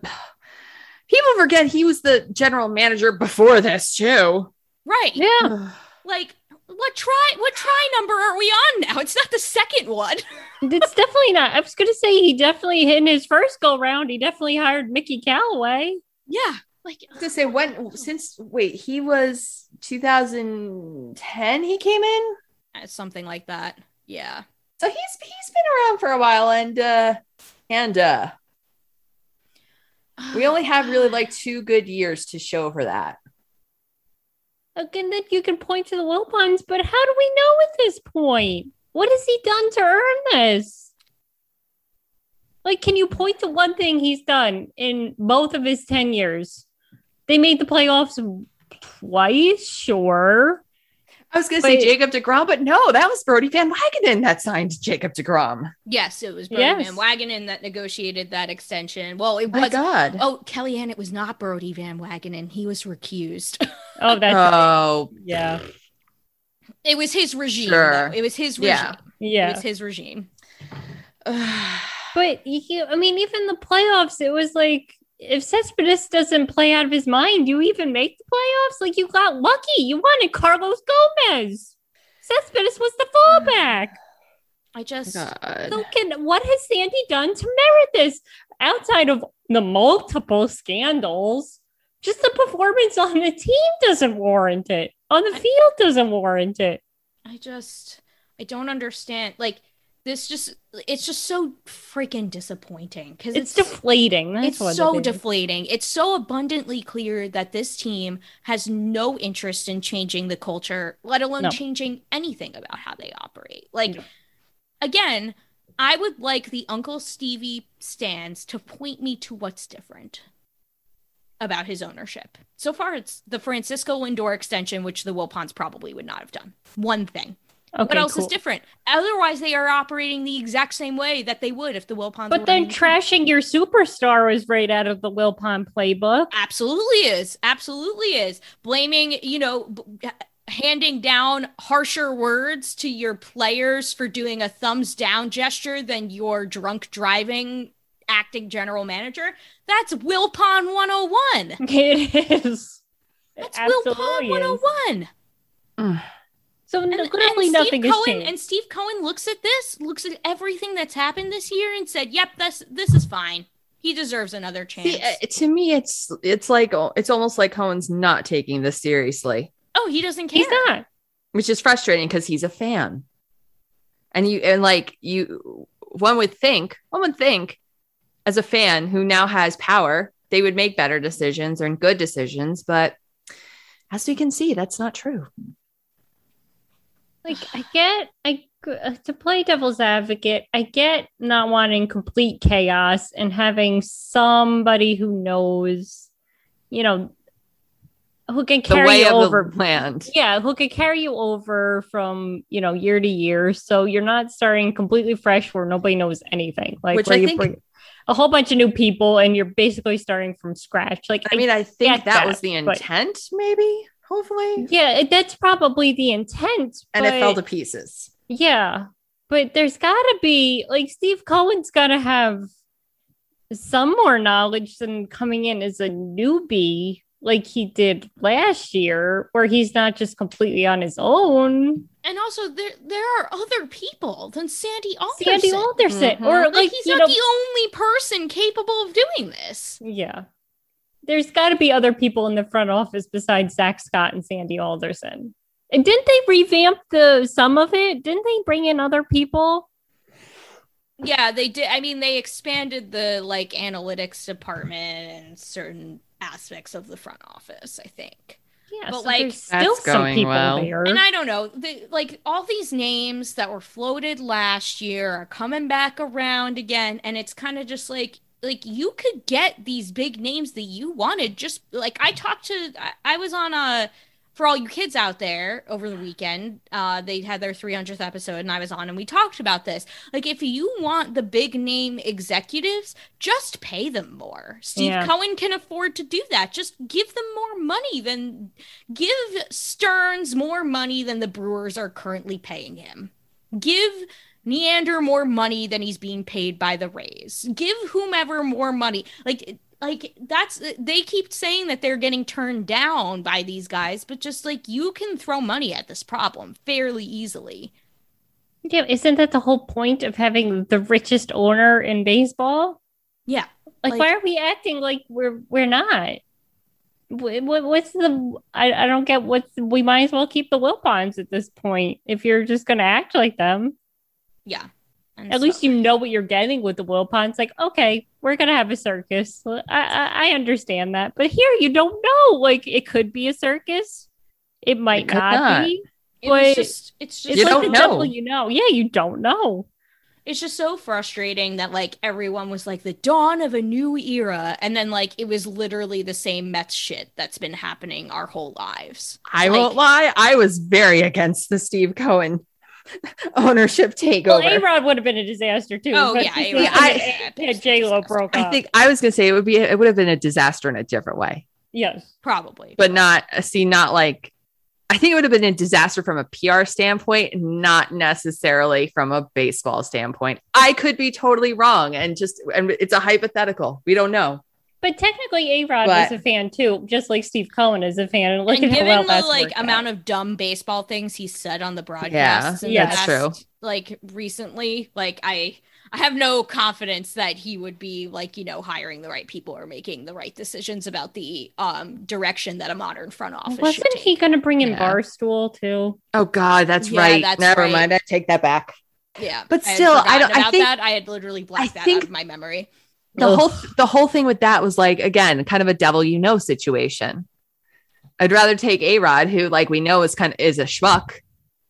Speaker 4: people forget he was the general manager before this too.
Speaker 2: right.
Speaker 3: Yeah.
Speaker 2: Like what try? What try number are we on now? It's not the second one.
Speaker 3: It's definitely not. I was going to say he definitely, in his first go round, he definitely hired Mickey Callaway.
Speaker 2: Yeah, like
Speaker 4: I was gonna say when since wait he was 2010 he came in
Speaker 2: uh, something like that. Yeah.
Speaker 4: so he's he's been around for a while and uh and uh we only have really like two good years to show for that
Speaker 3: Again, then you can point to the Wilpons, but how do we know at this point? What has he done to earn this? Like, can you point to one thing he's done in both of his 10 years? They made the playoffs twice, sure.
Speaker 4: I was gonna say Jacob Degrom, but no, that was Brodie Van Wagenen that signed Jacob Degrom.
Speaker 2: Yes, it was Brodie
Speaker 3: Yes.
Speaker 2: Van Wagenen that negotiated that extension. Well, it was.
Speaker 4: My
Speaker 2: was.
Speaker 4: God.
Speaker 2: Oh, Kellyanne, it was not Brodie Van Wagenen. He was recused.
Speaker 3: Oh, that's
Speaker 4: Oh,
Speaker 3: yeah.
Speaker 2: it was his regime.
Speaker 4: Sure.
Speaker 2: It was his regime.
Speaker 4: Yeah.
Speaker 2: It was his regime.
Speaker 3: But you, I mean, even the playoffs, it was like if Cespedes doesn't play out of his mind, do you even make the playoffs? Like you got lucky. You wanted Carlos Gomez. Cespedes was the fallback.
Speaker 2: I just.
Speaker 4: Oh God.
Speaker 3: So can what has Sandy done to merit this? Outside of the multiple scandals, just the performance on the team doesn't warrant it. On the
Speaker 2: I-
Speaker 3: field doesn't warrant it.
Speaker 2: I just. I don't understand. Like this, just. It's just so freaking disappointing because
Speaker 3: It's deflating. That's
Speaker 2: it's
Speaker 3: what
Speaker 2: so deflating. It's so abundantly clear that this team has no interest in changing the culture, let alone
Speaker 3: No.
Speaker 2: changing anything about how they operate. Like,
Speaker 3: No.
Speaker 2: again, I would like the Uncle Stevie stands to point me to what's different about his ownership. So far, it's the Francisco Lindor extension, which the Wilpons probably would not have done. One thing.
Speaker 3: Okay,
Speaker 2: what else
Speaker 3: cool.
Speaker 2: is different? Otherwise, they are operating the exact same way that they would if the Wilpons.
Speaker 3: But
Speaker 2: were
Speaker 3: then
Speaker 2: running the
Speaker 3: trashing your superstar is right out of the Wilpon playbook.
Speaker 2: absolutely is absolutely is blaming you know b- handing down harsher words to your players for doing a thumbs down gesture than your drunk driving acting general manager that's wilpon 101
Speaker 3: It is.
Speaker 2: that's
Speaker 3: Absolutely
Speaker 2: wilpon
Speaker 3: is.
Speaker 2: 101
Speaker 3: So
Speaker 2: and,
Speaker 3: literally
Speaker 2: and
Speaker 3: nothing
Speaker 2: Steve
Speaker 3: has
Speaker 2: Cohen
Speaker 3: changed.
Speaker 2: and Steve Cohen looks at this, looks at everything that's happened this year, and said, "Yep, this this is fine. He deserves another chance."
Speaker 4: See, uh, to me, it's it's like it's almost like Cohen's not taking this seriously,
Speaker 2: oh, he doesn't care.
Speaker 3: He's not.
Speaker 4: which is frustrating because he's a fan, and you and like you, one would think, one would think, as a fan who now has power, they would make better decisions and good decisions, but as we can see, that's not true.
Speaker 3: Like I get, I uh, to play devil's advocate, I get not wanting complete chaos and having somebody who knows, you know, who can carry you over.
Speaker 4: planned.
Speaker 3: Yeah, who can carry you over from you know year to year, so you're not starting completely fresh where nobody knows anything. Like
Speaker 4: Which
Speaker 3: where
Speaker 4: I
Speaker 3: you
Speaker 4: think-
Speaker 3: bring a whole bunch of new people and you're basically starting from scratch. Like
Speaker 4: I mean, I think
Speaker 3: get
Speaker 4: that was
Speaker 3: that,
Speaker 4: the
Speaker 3: but-
Speaker 4: intent, maybe, hopefully,
Speaker 3: yeah, that's probably the intent.
Speaker 4: and it fell to pieces.
Speaker 3: Yeah, but there's got to be like Steve Cohen's got to have some more knowledge than coming in as a newbie like he did last year, where he's not just completely on his own.
Speaker 2: And also, there there are other people than Sandy Alderson.
Speaker 3: Sandy Alderson,
Speaker 4: Mhm.
Speaker 3: or
Speaker 2: Like,
Speaker 3: like,
Speaker 2: he's not
Speaker 3: know,
Speaker 2: the only person capable of doing this.
Speaker 3: yeah. There's got to be other people in the front office besides Zack Scott and Sandy Alderson. And didn't they revamp the some of it? Didn't they bring in other people?
Speaker 2: Yeah, they did. I mean, they expanded the like analytics department and certain aspects of the front office. I think.
Speaker 3: Yeah,
Speaker 2: But,
Speaker 3: so
Speaker 2: like,
Speaker 3: still some people
Speaker 4: well.
Speaker 3: there.
Speaker 2: And I don't know, the, like all these names that were floated last year are coming back around again, and it's kind of just like like you could get these big names that you wanted. Just like I talked to, I, I was on a for all you kids out there over the weekend. Uh, they had their 300th episode, and I was on, and we talked about this. Like, if you want the big name executives, just pay them more. Steve
Speaker 3: Yeah.
Speaker 2: Cohen can afford to do that. Just give them more money than give Stearns more money than the Brewers are currently paying him. Give Neander more money than he's being paid by the Rays. Give whomever more money. Like like that's they keep saying that they're getting turned down by these guys, but just like you can throw money at this problem fairly easily.
Speaker 3: Yeah, isn't that the whole point of having the richest owner in baseball?
Speaker 2: Yeah.
Speaker 3: Like,
Speaker 2: Like-
Speaker 3: why are we acting like we're we're not? What, what what's the? I, I don't get what's. We might as well keep the Wilpons at this point if you're just going to act like them.
Speaker 2: Yeah. And
Speaker 3: At
Speaker 2: so-
Speaker 3: least you know what you're getting with the Wilpons. Like, okay, we're going to have a circus. I, I I understand that, but here you don't know. Like, it could be a circus. It might
Speaker 4: It
Speaker 3: not,
Speaker 4: not.
Speaker 3: be.
Speaker 2: it was
Speaker 3: but
Speaker 2: just it's just
Speaker 3: It's
Speaker 4: You
Speaker 3: like
Speaker 4: don't
Speaker 3: the
Speaker 4: know.
Speaker 3: devil you know. Yeah, you don't know.
Speaker 2: it's just so frustrating that like everyone was like the dawn of a new era and then like it was literally the same Mets shit that's been happening our whole lives.
Speaker 4: I
Speaker 2: Like-
Speaker 4: won't lie. I was very against the Steve Cohen ownership takeover.
Speaker 3: Well, A Rod would have been a disaster too.
Speaker 2: Oh, yeah,
Speaker 3: because
Speaker 2: A-Rod
Speaker 4: I-
Speaker 3: yeah, J Lo broke up.
Speaker 4: I think I was gonna say it would be it would have been a disaster in a different way,
Speaker 3: yes.
Speaker 2: Probably.
Speaker 4: but not uh, see not like I think it would have been a disaster from a PR standpoint, not necessarily from a baseball standpoint. I could be totally wrong, and just and it's a hypothetical. We don't know.
Speaker 3: But technically, A Rod
Speaker 4: But-
Speaker 3: was a fan too, just like Steve Cohen is a fan. And look
Speaker 2: and
Speaker 3: at how
Speaker 2: given
Speaker 3: well
Speaker 2: the like
Speaker 3: worked out.
Speaker 2: amount of dumb baseball things he said on the broadcast,
Speaker 4: Yeah,
Speaker 3: yeah, that's
Speaker 2: past,
Speaker 4: true.
Speaker 2: like recently, like I I have no confidence that he would be like, you know, hiring the right people or making the right decisions about the um direction that a modern front office
Speaker 3: wasn't
Speaker 2: take.
Speaker 3: he going to bring in
Speaker 4: Yeah.
Speaker 3: Barstool too?
Speaker 4: Oh God, that's
Speaker 2: Yeah,
Speaker 4: right.
Speaker 2: that's
Speaker 4: Never
Speaker 2: right.
Speaker 4: mind. I take that back.
Speaker 2: Yeah.
Speaker 4: But still, I
Speaker 2: forgotten
Speaker 4: don't- I think-
Speaker 2: that. I had literally blacked that
Speaker 4: think-
Speaker 2: out of my memory.
Speaker 4: The
Speaker 3: Ugh.
Speaker 4: whole the whole thing with that was like again kind of a devil you know situation i'd rather take a rod who like we know is kind of is a schmuck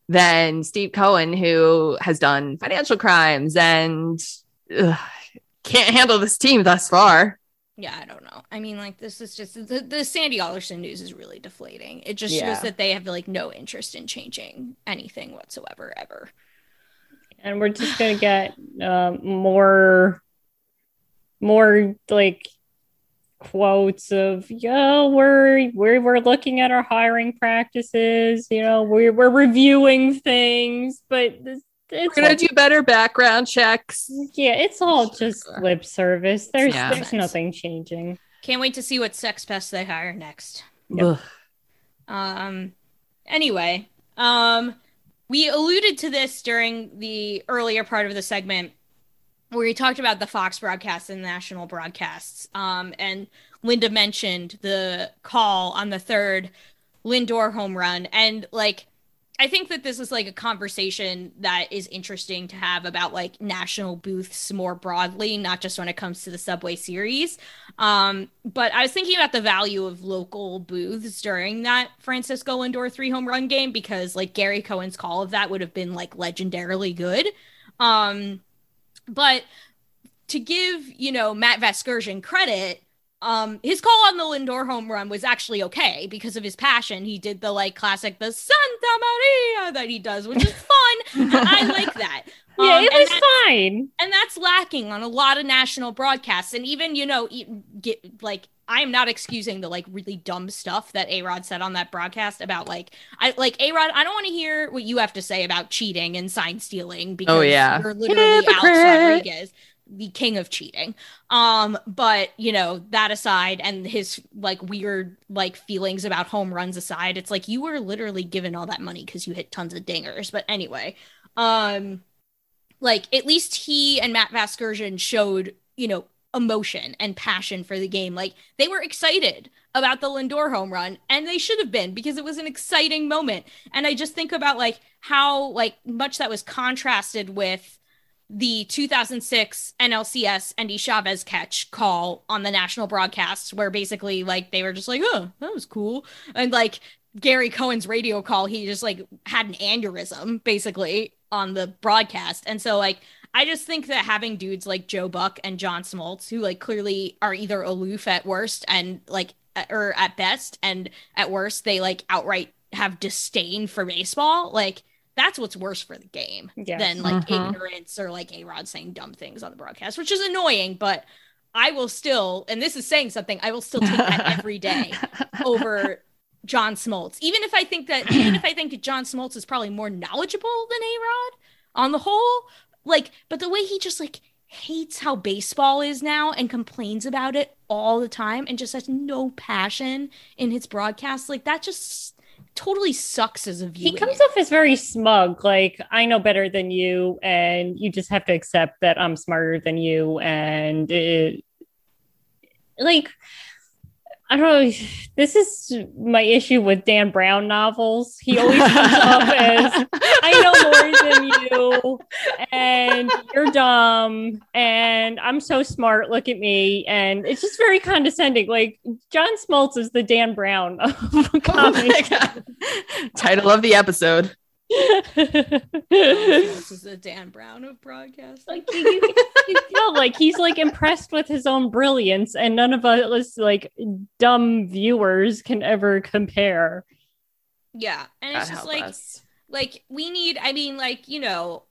Speaker 4: than steve cohen who has done financial crimes and ugh, can't handle this team thus far
Speaker 2: Yeah, I don't know. I mean, like this is just the, the Sandy Alderson news is really deflating. It just
Speaker 4: Yeah.
Speaker 2: shows that they have like no interest in changing anything whatsoever ever.
Speaker 3: And we're just going to get um, more, more like quotes of yeah we're we're we're looking at our hiring practices you know we're we're reviewing things but this,
Speaker 4: we're gonna
Speaker 3: all,
Speaker 4: do better background checks
Speaker 3: yeah it's all just lip service there's
Speaker 4: Yeah.
Speaker 3: there's nothing changing
Speaker 2: Can't wait to see what sex pest they hire next.
Speaker 3: Yep.
Speaker 2: Um anyway, um we alluded to this during the earlier part of the segment where we talked about the Fox broadcasts and national broadcasts. Um and Linda mentioned the call on the third Lindor home run and like I think that this is like a conversation that is interesting to have about like national booths more broadly, not just when it comes to the Subway series. Um, but I was thinking about the value of local booths during that Francisco Lindor three home run game because like Gary Cohen's call of that would have been like legendarily good. Um, but to give, you know, Matt Vasgersian credit, um, his call on the Lindor home run was actually okay because of his passion. He did the like classic, the Santa Maria that he does, which is fun. I like that.
Speaker 3: yeah
Speaker 2: Um,
Speaker 3: it was fine
Speaker 2: and that's lacking on a lot of national broadcasts and even you know get like i am not excusing the like really dumb stuff that a-rod said on that broadcast about like i like a-rod i don't want to hear what you have to say about cheating and sign stealing because
Speaker 4: Oh, yeah.
Speaker 2: you're literally alex rodriguez the king of cheating. Um, but you know, that aside and his like weird like feelings about home runs aside, it's like you were literally given all that money because you hit tons of dingers. But anyway, um like at least he and Matt Vasgersian showed, you know, emotion and passion for the game. Like they were excited about the Lindor home run and they should have been because it was an exciting moment. And I just think about like how like much that was contrasted with the 2006 NLCS Endy Chavez catch call on the national broadcast where basically like they were just like, "Oh, that was cool." And like Gary Cohen's radio call, he just like had an aneurysm basically on the broadcast. And so like I just think that having dudes like Joe Buck and John Smoltz, who like clearly are either aloof at worst and like or at best, and at worst they like outright have disdain for baseball, like that's what's worse for the game
Speaker 3: Yes.
Speaker 2: than like
Speaker 4: Mhm.
Speaker 2: ignorance or like A Rod saying dumb things on the broadcast, which is annoying, but I will still, and this is saying something, I will still take that every day over John Smoltz. Even if I think that even if I think that John Smoltz is probably more knowledgeable than A-Rod on the whole, like but the way he just like hates how baseball is now and complains about it all the time and just has no passion in his broadcast, like that just totally sucks as a viewer.
Speaker 3: he comes off as very smug like i know better than you and you just have to accept that i'm smarter than you and it, like i don't know this is my issue with dan brown novels he always comes off as i know more than you and you're dumb and i'm so smart look at me and it's just very condescending like john smoltz is the dan brown of
Speaker 4: Oh
Speaker 3: comics
Speaker 4: God. Title of the episode.
Speaker 2: Oh, this is the Dan Brown of broadcast.
Speaker 3: like you, you, you tell, like he's like impressed with his own brilliance, and none of us like dumb viewers can ever compare.
Speaker 2: Yeah, and
Speaker 4: God
Speaker 2: it's just like
Speaker 4: us.
Speaker 2: like we need i mean like you know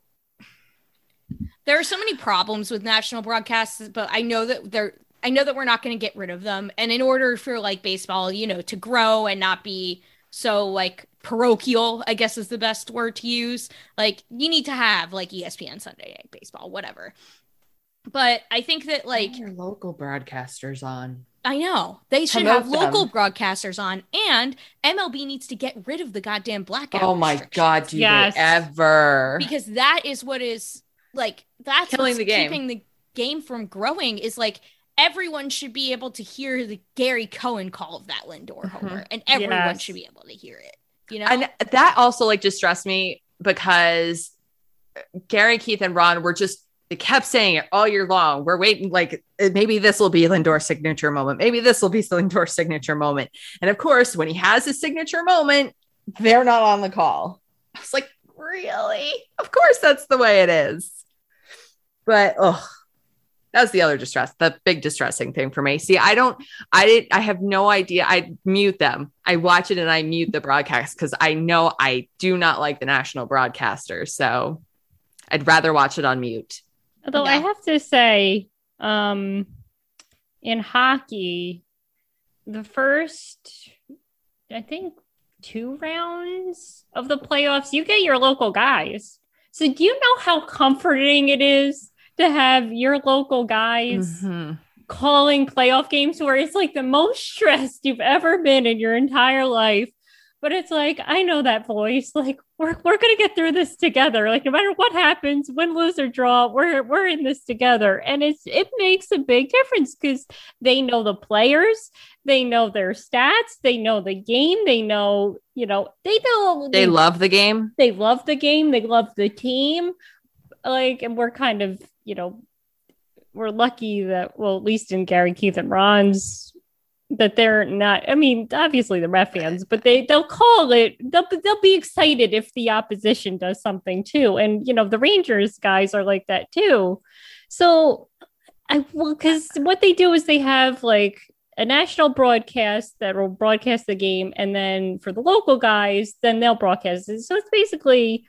Speaker 2: there are so many problems with national broadcasts but i know that they're i know that we're not going to get rid of them and in order for like baseball you know to grow and not be so like parochial i guess is the best word to use like you need to have like espn sunday night baseball whatever but i think that like
Speaker 4: Get your local broadcasters on.
Speaker 2: I know they should
Speaker 4: Promote
Speaker 2: have local
Speaker 4: them.
Speaker 2: broadcasters on, and MLB needs to get rid of the goddamn blackout.
Speaker 4: Oh my. God, do
Speaker 3: Yes.
Speaker 4: they ever?
Speaker 2: because that is what is like that's
Speaker 4: Killing
Speaker 2: what's
Speaker 4: the game.
Speaker 2: keeping the game from growing is like everyone should be able to hear the Gary Cohen call of that Lindor
Speaker 4: Mhm.
Speaker 2: homer and everyone
Speaker 3: Yes.
Speaker 2: should be able to hear it you know
Speaker 4: and that also like distressed me because Gary, Keith, and Ron were just they kept saying it all year long. We're waiting, like maybe this will be Lindor's signature moment. Maybe this will be Lindor's signature moment. And of course, when he has his signature moment, they're not on the call. I was like, really? Of course, that's the way it is. But oh, that was the other distress, the big distressing thing for me. See, I don't, I didn't I have no idea. I mute them. I watch it and I mute the broadcast because I know I do not like the national broadcaster So I'd rather watch it on mute.
Speaker 3: Although I have to say, um, in hockey, the first, I think, two rounds of the playoffs, you get your local guys. So do you know how comforting it is to have your local guys?
Speaker 4: Mhm.
Speaker 3: calling playoff games where it's like the most stressed you've ever been in your entire life. But it's like, I know that voice. Like, we're, we're gonna get through this together. Like, no matter what happens, win, lose, or draw, we're we're in this together. And it's it makes a big difference because they know the players, they know their stats, they know the game, they know, you know, they know
Speaker 4: They love the game.
Speaker 3: they love the game they love the team like and we're kind of you know we're lucky that well at least in gary keith and ron's that they're not i mean obviously the ref fans but they they'll call it they'll, they'll be excited if the opposition does something too. And you know the rangers guys are like that too. So i well because what they do is they have like a national broadcast that will broadcast the game and then for the local guys then they'll broadcast it. So it's basically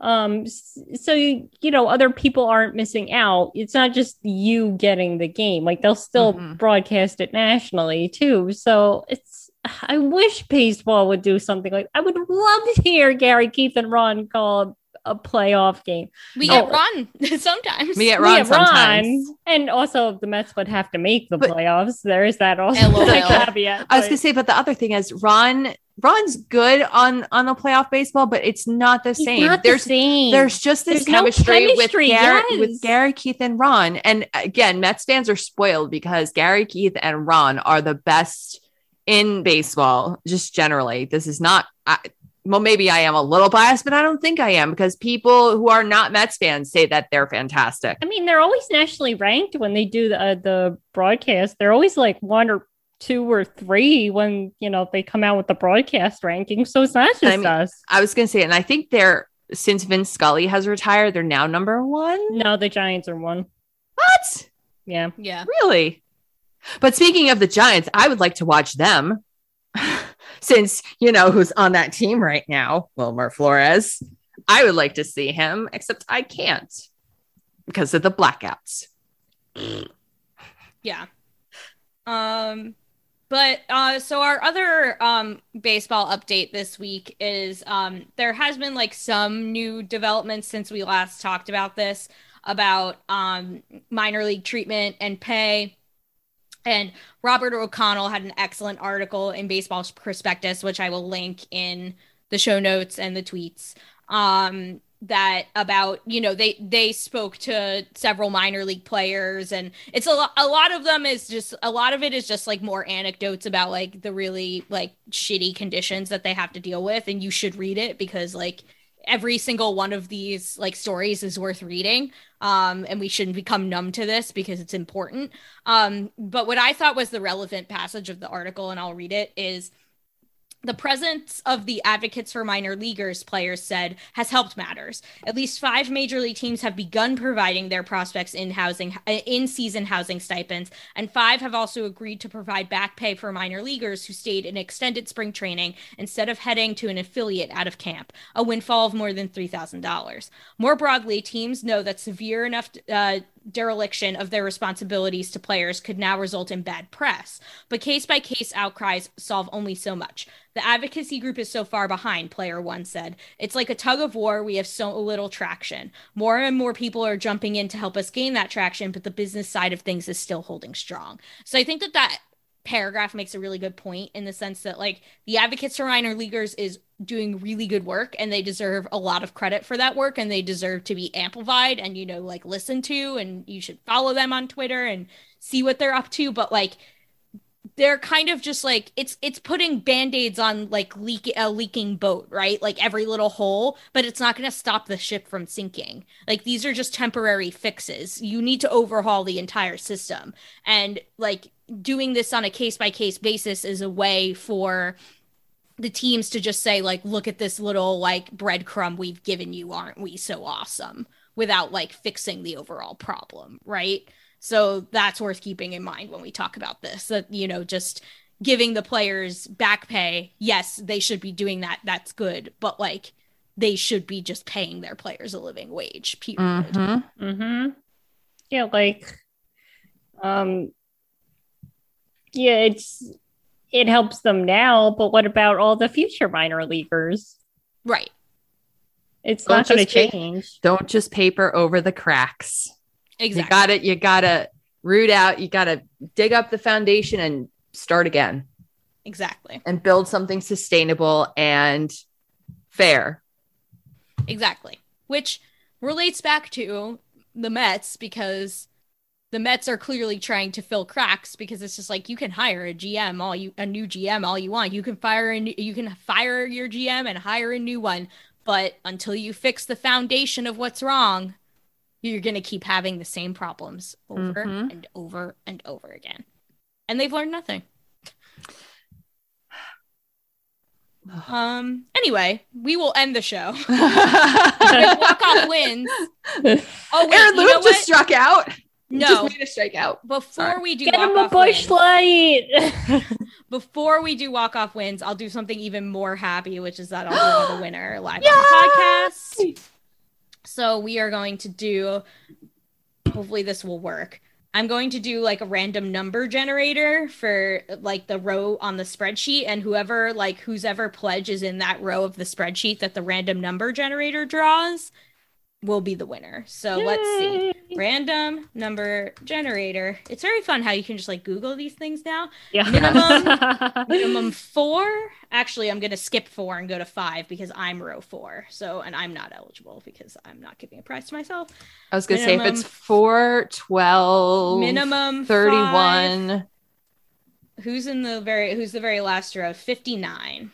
Speaker 3: um so you, you know other people aren't missing out it's not just you getting the game like they'll still
Speaker 4: Mhm.
Speaker 3: broadcast it nationally too so it's i wish baseball would do something like i would love to hear gary keith and ron call a playoff game.
Speaker 2: We
Speaker 4: Oh.
Speaker 2: get run sometimes.
Speaker 4: We get
Speaker 3: We
Speaker 4: Ron
Speaker 3: have Ron,
Speaker 4: sometimes.
Speaker 3: and also the Mets would have to make the
Speaker 4: But-
Speaker 3: playoffs. There is that also
Speaker 2: LOL.
Speaker 3: caveat.
Speaker 4: I was
Speaker 3: but-
Speaker 4: gonna say, but the other thing is Ron. Ron's good on on the playoff baseball, but it's not the
Speaker 3: He's
Speaker 4: same.
Speaker 3: not the
Speaker 4: there's
Speaker 3: same.
Speaker 4: there's just this
Speaker 3: There's no
Speaker 4: chemistry,
Speaker 3: chemistry,
Speaker 4: with Gary,
Speaker 3: yes.
Speaker 4: with Gary, Keith, and Ron. And again, Mets fans are spoiled because Gary, Keith, and Ron are the best in baseball. Just generally, this is not. I, well, maybe I am a little biased, but I don't think I am because people who are not Mets fans say that they're fantastic.
Speaker 3: I mean, they're always nationally ranked when they do the, uh, the broadcast. They're always like one or two or three when you know they come out with the broadcast ranking. So it's not just
Speaker 4: I mean-
Speaker 3: us.
Speaker 4: I was gonna say, and I think they're since Vince Scully has retired, they're now number one.
Speaker 3: No, the Giants are one.
Speaker 4: What?
Speaker 3: Yeah.
Speaker 2: yeah.
Speaker 4: Really? But speaking of the Giants, I would like to watch them since you know who's on that team right now, Wilmer Flores. I would like to see him, except I can't because of the blackouts.
Speaker 2: Yeah. Um but uh so our other um baseball update this week is um there has been like some new developments since we last talked about this about um minor league treatment and pay. And Robert O'Connell had an excellent article in Baseball Prospectus, which I will link in the show notes and the tweets. Um, that about you know they they spoke to several minor league players and it's a, lo- a lot of them is just a lot of it is just like more anecdotes about like the really like shitty conditions that they have to deal with and you should read it because like every single one of these like stories is worth reading um and we shouldn't become numb to this because it's important. Um but what i thought was the relevant passage of the article and i'll read it is the presence of the advocates for minor leaguers players said has helped matters. At least five major league teams have begun providing their prospects in housing in season housing stipends, and five have also agreed to provide back pay for minor leaguers who stayed in extended spring training instead of heading to an affiliate out of camp, a windfall of more than three thousand dollars. More broadly, teams know that severe enough uh, dereliction of their responsibilities to players could now result in bad press, but case by case outcries solve only so much. The advocacy group is so far behind, player one said. It's like a tug of war. We have so little traction. More and more people are jumping in to help us gain that traction, but the business side of things is still holding strong. So I think that that paragraph makes a really good point in the sense that like the advocates for minor leaguers is doing really good work and they deserve a lot of credit for that work and they deserve to be amplified and you know like listened to and you should follow them on Twitter and see what they're up to. But like they're kind of just like it's it's putting band-aids on like leak a leaking boat right? Like every little hole but it's not going to stop the ship from sinking. Like these are just temporary fixes. You need to overhaul the entire system. And like doing this on a case by case basis is a way for the teams to just say like look at this little like breadcrumb we've given you aren't we so awesome without like fixing the overall problem right so that's worth keeping in mind when we talk about this that you know just giving the players back pay yes they should be doing that that's good but like they should be just paying their players a living wage period
Speaker 4: Mhm.
Speaker 3: Mm-hmm. Yeah, like, um, yeah, it's it helps them now, but what about all the future minor leaguers?
Speaker 2: right
Speaker 3: It's
Speaker 4: Don't
Speaker 3: not going to
Speaker 4: just
Speaker 3: change.
Speaker 4: Don't just paper over the cracks.
Speaker 2: exactly
Speaker 4: You got it. You got to root out. You got to dig up the foundation and start again
Speaker 2: exactly
Speaker 4: and build something sustainable and fair.
Speaker 2: Exactly. Which relates back to the Mets because the Mets are clearly trying to fill cracks because it's just like you can hire a GM all you a new GM all you want. You can fire a new, you can fire your GM and hire a new one, but until you fix the foundation of what's wrong, you're going to keep having the same problems over
Speaker 4: Mhm.
Speaker 2: and over and over again. And they've learned nothing. Um anyway, we will end the show. Walk off wins. Oh wait,
Speaker 4: Aaron
Speaker 2: know
Speaker 4: just
Speaker 2: what?
Speaker 4: struck out. He
Speaker 2: No,
Speaker 4: just made a strikeout.
Speaker 2: before
Speaker 4: Sorry.
Speaker 2: we do
Speaker 3: Get him a
Speaker 2: off
Speaker 3: bush
Speaker 2: wins,
Speaker 3: light.
Speaker 2: before we do walk off wins, I'll do something even more happy, which is that I'll do the winner live on the podcast. So we are going to do. Hopefully, this will work. I'm going to do like a random number generator for like the row on the spreadsheet, and whoever like whose ever pledge is in that row of the spreadsheet that the random number generator draws will be the winner. So let's see. Random number generator. It's very fun how you can just like Google these things now.
Speaker 3: Yeah.
Speaker 2: Minimum- Minimum four. Actually, I'm gonna skip four and go to five because I'm row four. So and I'm not eligible because I'm not giving a prize to myself.
Speaker 4: I was gonna say if it's 4, 12,
Speaker 2: Minimum five.
Speaker 4: 31.
Speaker 2: Who's in the very who's the very last row? 59.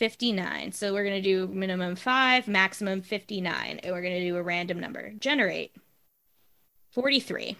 Speaker 2: 59. So we're gonna do minimum five, maximum 59. And we're gonna do a random number. Generate. 43.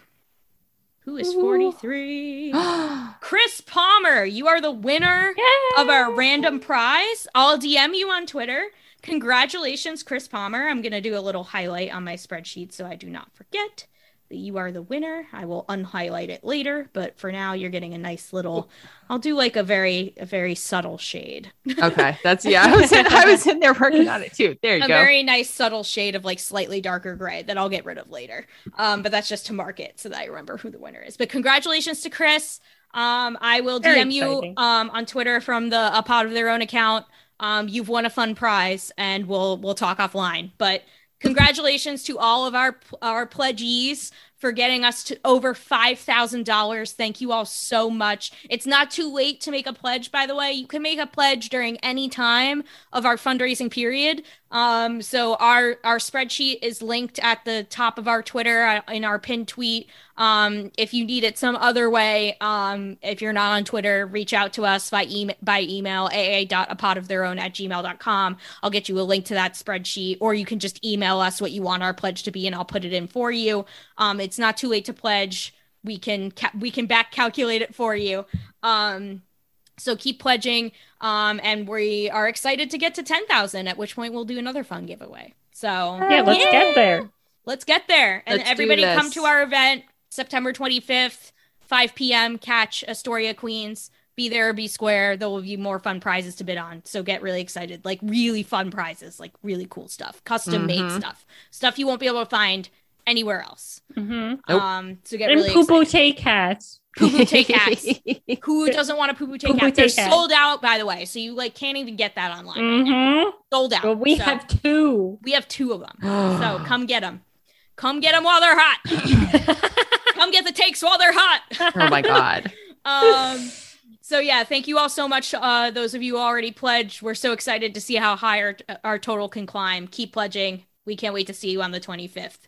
Speaker 2: Who is 43? Chris Palmer, you are the winner of our random prize. I'll DM you on Twitter. Congratulations, Chris Palmer. I'm going to do a little highlight on my spreadsheet so I do not forget you are the winner. I will unhighlight it later, but for now you're getting a nice little I'll do like a very a very subtle shade.
Speaker 4: okay, that's yeah. I was in, I was in there working on it too. There you
Speaker 2: a
Speaker 4: go.
Speaker 2: A very nice subtle shade of like slightly darker gray that I'll get rid of later. Um, but that's just to mark it so that I remember who the winner is. But congratulations to Chris. Um, I will
Speaker 3: Very
Speaker 2: DM you
Speaker 3: exciting.
Speaker 2: um on Twitter from the a pod of their own account. Um, you've won a fun prize, and we'll we'll talk offline. But congratulations to all of our our pledgees for getting us to over five thousand dollars. Thank you all so much. It's not too late to make a pledge, by the way. You can make a pledge during any time of our fundraising period. Um, so our our spreadsheet is linked at the top of our Twitter uh, in our pinned tweet. Um, if you need it some other way, um, if you're not on Twitter, reach out to us by email by email aa.apodoftheirown at gmail.com. I'll get you a link to that spreadsheet, or you can just email us what you want our pledge to be, and I'll put it in for you. Um, it's not too late to pledge. We can ca- we can back calculate it for you. Um, so keep pledging. Um, and we are excited to get to 10,000, at which point we'll do another fun giveaway. So
Speaker 3: Yeah, let's get there.
Speaker 2: let's get there. And
Speaker 4: Let's
Speaker 2: everybody come to our event September 25th, 5 p.m. Catch Astoria Queens. Be there or be square. There will be more fun prizes to bid on. So get really excited. Like really fun prizes, like really cool stuff, custom made
Speaker 4: Mhm.
Speaker 2: stuff, stuff you won't be able to find anywhere else.
Speaker 3: hmm
Speaker 4: Nope.
Speaker 2: Um, so get
Speaker 3: And
Speaker 2: really
Speaker 3: poo
Speaker 2: excited.
Speaker 3: take hats.
Speaker 2: Poo poo take hats. Who doesn't want a poo poo take
Speaker 3: Poo-poo
Speaker 2: hat? They're
Speaker 3: take
Speaker 2: sold out, by the way. So you like can't even get that online. right now.
Speaker 3: hmm
Speaker 2: Sold out.
Speaker 3: But we
Speaker 2: So
Speaker 3: have two.
Speaker 2: we have two of them. So come get them. Come get them while they're hot. come get the takes while they're hot.
Speaker 4: oh my god.
Speaker 2: um so yeah thank you all so much uh those of you who already pledged we're so excited to see how high our, our total can climb keep pledging we can't wait to see you on the 25th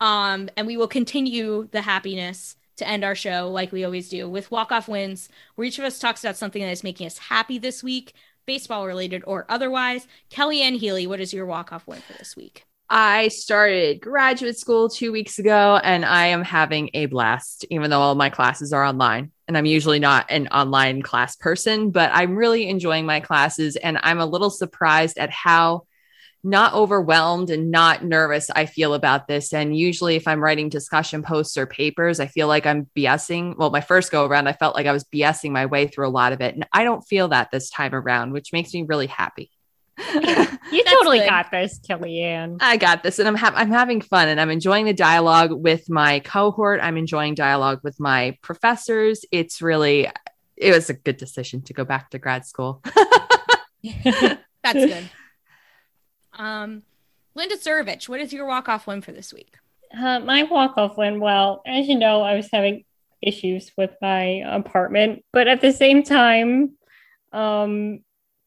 Speaker 2: um and we will continue the happiness to end our show like we always do with walk off wins where each of us talks about something that is making us happy this week baseball related or otherwise kellyanne healy what is your walk off win for this week
Speaker 4: I started graduate school two weeks ago and I am having a blast, even though all my classes are online. And I'm usually not an online class person, but I'm really enjoying my classes. And I'm a little surprised at how not overwhelmed and not nervous I feel about this. And usually, if I'm writing discussion posts or papers, I feel like I'm BSing. Well, my first go around, I felt like I was BSing my way through a lot of it. And I don't feel that this time around, which makes me really happy.
Speaker 3: You totally
Speaker 2: good.
Speaker 3: got this, Kellyanne.
Speaker 4: I got this, and I'm ha- I'm having fun, and I'm enjoying the dialogue with my cohort. I'm enjoying dialogue with my professors. It's really, it was a good decision to go back to grad school.
Speaker 2: that's good um linda Surovich, what is your walk off win for this week
Speaker 3: Uh, my walk off went well. As you know, I was having issues with my apartment, but at the same time, um,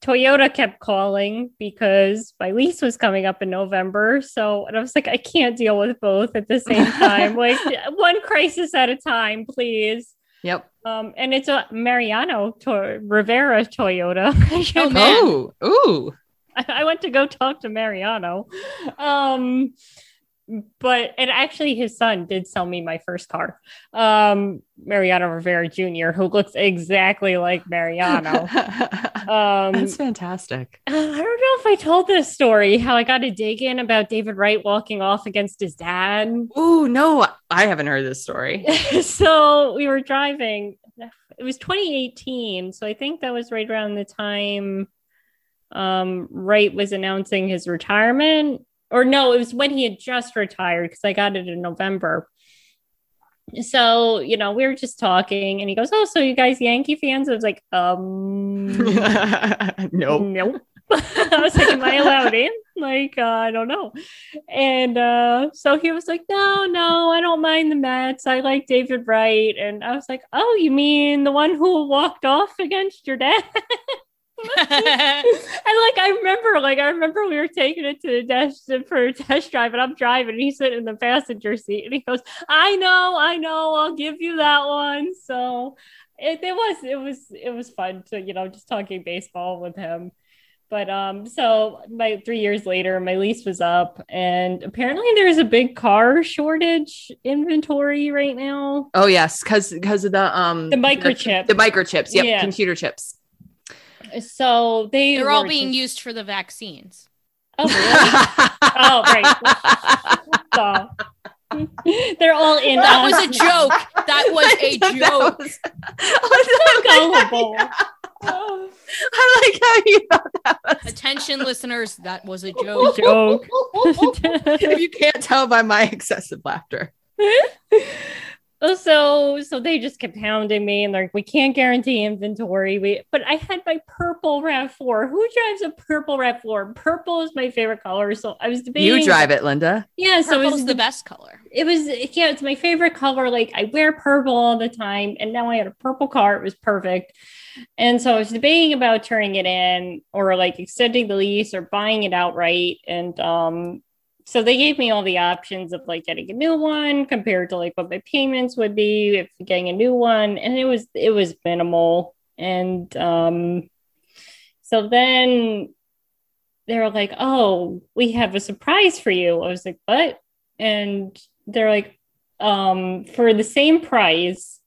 Speaker 3: Toyota kept calling because my lease was coming up in November. So, and I was like, I can't deal with both at the same time. like one crisis at a time, please.
Speaker 4: Yep.
Speaker 3: Um, and it's a Mariano to- Rivera Toyota.
Speaker 2: Oh, man.
Speaker 4: Oh, ooh.
Speaker 3: I, went to go talk to Mariano. Um, but and actually his son did sell me my first car. Um, Mariano Rivera Jr., who looks exactly like Mariano. Um,
Speaker 4: That's fantastic.
Speaker 3: I don't know if I told this story, how I got to dig in about David Wright walking off against his dad.
Speaker 4: Ooh, no, I haven't heard this story.
Speaker 3: so we were driving. It was 2018. So I think that was right around the time um, Wright was announcing his retirement. Or no, it was when he had just retired because I got it in November. so you know we were just talking and he goes oh so you guys yankee fans i was like um
Speaker 4: nope.
Speaker 3: nope i was like am i allowed in like uh, i don't know and uh so he was like no no i don't mind the mets i like david wright and i was like oh you mean the one who walked off against your dad and like I remember, like I remember we were taking it to the desk for a test drive, and I'm driving, and he's sitting in the passenger seat, and he goes, "I know, I know, I'll give you that one." So it, it was, it was, it was fun to you know just talking baseball with him. But um, so my three years later, my lease was up, and apparently there's a big car shortage inventory right now.
Speaker 4: Oh yes, because because of the um
Speaker 3: The microchip.
Speaker 4: the, microchips. Yep,
Speaker 3: Yeah.
Speaker 4: computer chips.
Speaker 3: So they
Speaker 2: They're all being
Speaker 3: just-
Speaker 2: used for the vaccines.
Speaker 3: Oh really? oh right. So, they're all in.
Speaker 2: That was a joke. That was a joke.
Speaker 3: Gullible.
Speaker 4: I like how you thought that was.
Speaker 2: Attention, listeners. That was a joke.
Speaker 3: Joke.
Speaker 4: if you can't tell by my excessive laughter.
Speaker 3: So so they just kept hounding me and they're like, we can't guarantee inventory. We but I had my purple RAV4. Who drives a purple RAV4? Purple is my favorite color. So I was debating.
Speaker 4: You drive it, Linda.
Speaker 3: Yeah, so it was
Speaker 2: the best color.
Speaker 3: it was yeah, it's my favorite color. Like I wear purple all the time, and now I had a purple car. It was perfect. And so I was debating about turning it in or like extending the lease or buying it outright. And um, so they gave me all the options of like getting a new one compared to like what my payments would be if getting a new one. And it was it was minimal. And um, so then they were like, "Oh, we have a surprise for you." I was like, "What?" And they're like, um, for the same price,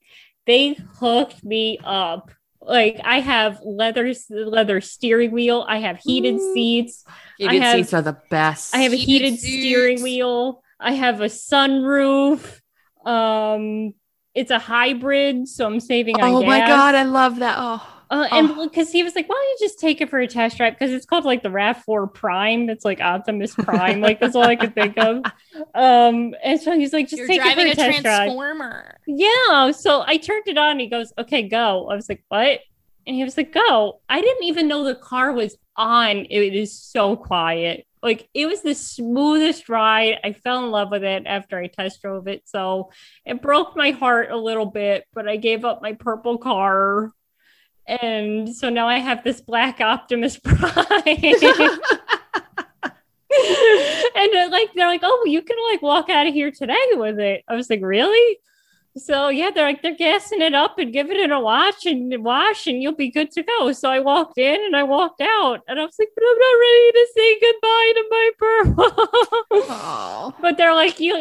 Speaker 3: they hooked me up. Like I have leather leather steering wheel. I have heated
Speaker 4: Ooh.
Speaker 3: seats.
Speaker 4: Heated
Speaker 3: have-
Speaker 4: seats are the best.
Speaker 3: I have a
Speaker 2: Heated
Speaker 3: heated steering wheel. I have a sunroof. Um, it's a hybrid, so I'm saving on
Speaker 4: Oh my
Speaker 3: gas.
Speaker 4: god, I love that. Oh,
Speaker 3: Uh, and
Speaker 4: Oh.
Speaker 3: because he was like, why don't you just take it for a test drive? Because it's called like the RAV4 Prime. It's like Optimus Prime. like that's all I could think of. Um, and so he's like, just
Speaker 2: You're
Speaker 3: take
Speaker 2: driving
Speaker 3: it for a test drive.
Speaker 2: transformer.
Speaker 3: Yeah. So I turned it on. He goes, okay, go. I was like, what? And he was like, go. I didn't even know the car was on. It is so quiet. Like it was the smoothest ride. I fell in love with it after I test drove it. So it broke my heart a little bit, but I gave up my purple car. And so now I have this black Optimus Prime. and uh, like they're like, oh, you can like walk out of here today with it. I was like, really? So yeah, they're like they're gassing it up and giving it a watch and wash, and you'll be good to go. So I walked in and I walked out, and I was like, but I'm not ready to say goodbye to my purple. but they're like, you,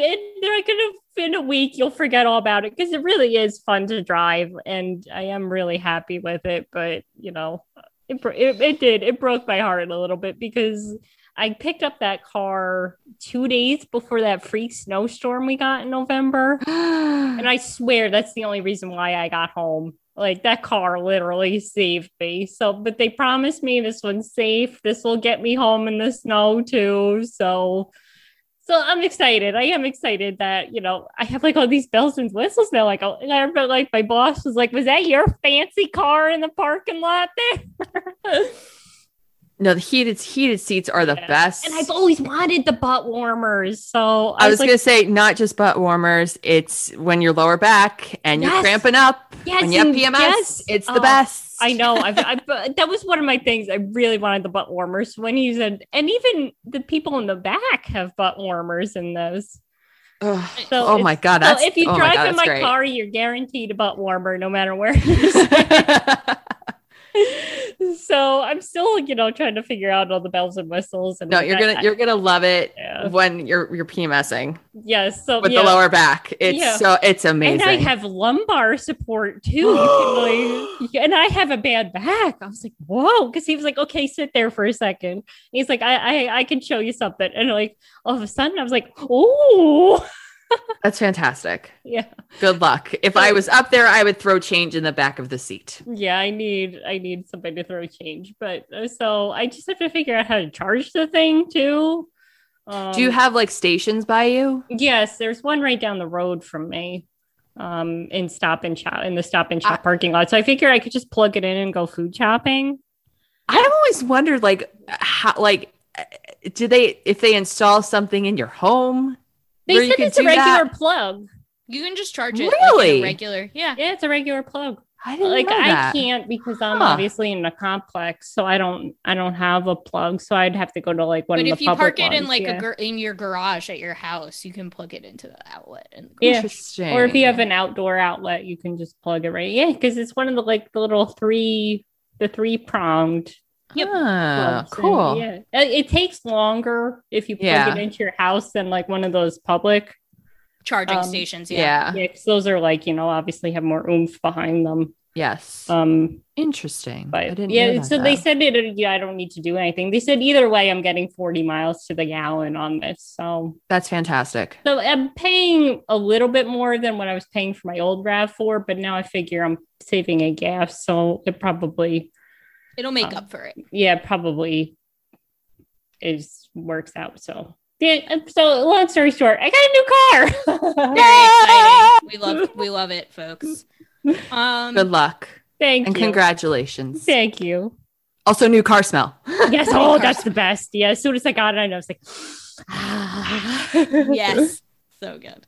Speaker 3: they're like, in a, in a week you'll forget all about it because it really is fun to drive, and I am really happy with it. But you know, it it, it did it broke my heart a little bit because I picked up that car two days before that freak snowstorm we got in November. And I swear that's the only reason why I got home. Like that car literally saved me. So, but they promised me this one's safe. This will get me home in the snow too. So, so I'm excited. I am excited that you know I have like all these bells and whistles now. Like, I remember like my boss was like, "Was that your fancy car in the parking lot there?"
Speaker 4: no, the heated heated seats are the
Speaker 3: Yeah.
Speaker 4: best.
Speaker 3: and I've always wanted the butt warmers. So
Speaker 4: I was
Speaker 3: like,
Speaker 4: gonna say not just butt warmers. It's when you're lower back and you're cramping up.
Speaker 3: Yes,
Speaker 4: when you have PMS,
Speaker 3: yes.
Speaker 4: it's the
Speaker 3: Oh,
Speaker 4: best.
Speaker 3: I know. I've, I, but that was one of my things. I really wanted the butt warmers when he said, and even the people in the back have butt warmers in those.
Speaker 4: Ugh.
Speaker 3: So
Speaker 4: oh my god, that's
Speaker 3: so if you
Speaker 4: oh my
Speaker 3: drive
Speaker 4: God,
Speaker 3: in my
Speaker 4: great.
Speaker 3: car, you're guaranteed a butt warmer no matter where. so I'm still, you know, trying to figure out all the bells and whistles. And
Speaker 4: no, you're gonna
Speaker 3: I-
Speaker 4: you're gonna love it
Speaker 3: Yeah.
Speaker 4: when you're you're PMSing
Speaker 3: yes. So
Speaker 4: with
Speaker 3: yeah.
Speaker 4: the lower back. It's
Speaker 3: Yeah.
Speaker 4: so it's amazing.
Speaker 3: And I have lumbar support too. You can, like, and I have a bad back. I was like, whoa, because he was like, okay, sit there for a second. And he's like, I, I, I can show you something. And like all of a sudden, I was like, oh,
Speaker 4: That's fantastic.
Speaker 3: yeah,
Speaker 4: Good luck. If I was up there, I would throw change in the back of the seat.
Speaker 3: yeah. I need, I need somebody to throw change. But uh, so I just have to figure out how to charge the thing too. Um,
Speaker 4: Do you have like stations by you?
Speaker 3: Yes, there's one right down the road from me. um in stop and shop in the stop and shop parking lot. So I figure I could just plug it in and go food shopping.
Speaker 4: I've always wondered, like, how, like, uh, do they if they install something in your home?
Speaker 3: They said it's a regular
Speaker 4: that?
Speaker 3: plug.
Speaker 2: You can just charge it like,
Speaker 4: Really?
Speaker 2: a regular. Yeah.
Speaker 3: Yeah, it's a regular plug.
Speaker 4: I didn't
Speaker 3: like
Speaker 4: know
Speaker 3: I can't because I'm
Speaker 4: Huh.
Speaker 3: obviously in a complex, so I don't I don't have a plug, so I'd have to go to like one of the phone.
Speaker 2: But if you
Speaker 3: public
Speaker 2: park it in like
Speaker 3: yeah.
Speaker 2: a gar- in your garage at your house, you can plug it into the outlet and
Speaker 3: Yeah.
Speaker 4: Interesting.
Speaker 3: or if you have an outdoor outlet, you can just plug it right. Yeah, because it's one of the like the little three the three pronged.
Speaker 2: Yep.
Speaker 4: Ah, cool.
Speaker 3: Yeah, Uh, it takes longer if you plug
Speaker 4: Yeah.
Speaker 3: it into your house than like one of those public.
Speaker 2: charging
Speaker 3: Um,
Speaker 2: stations.
Speaker 4: Yeah.
Speaker 2: Yeah.
Speaker 3: Yeah, those are like you know obviously have more oomph behind them.
Speaker 4: Yes.
Speaker 3: Um,
Speaker 4: Interesting.
Speaker 3: but
Speaker 4: I didn't
Speaker 3: yeah, so they said it. Yeah, I don't need to do anything. They said either way, I'm getting 40 miles to the gallon on this. So,
Speaker 4: that's fantastic.
Speaker 3: so I'm paying a little bit more than what I was paying for my old Rav four, but now I figure I'm saving a gas, so it probably,
Speaker 2: It'll make
Speaker 3: Um,
Speaker 2: up for it.
Speaker 3: yeah, probably is works out. So. Yeah, so long story short, I got a new car.
Speaker 2: Very exciting. We love we love it, folks. Um
Speaker 4: Good luck
Speaker 3: Thank you.
Speaker 4: and
Speaker 3: you.
Speaker 4: congratulations.
Speaker 3: Thank you.
Speaker 4: Also, new car smell.
Speaker 3: Yes.
Speaker 2: New
Speaker 3: Oh,
Speaker 2: car
Speaker 3: that's the best. Yeah. As soon as I got it, I know it's like,
Speaker 2: yes. So good.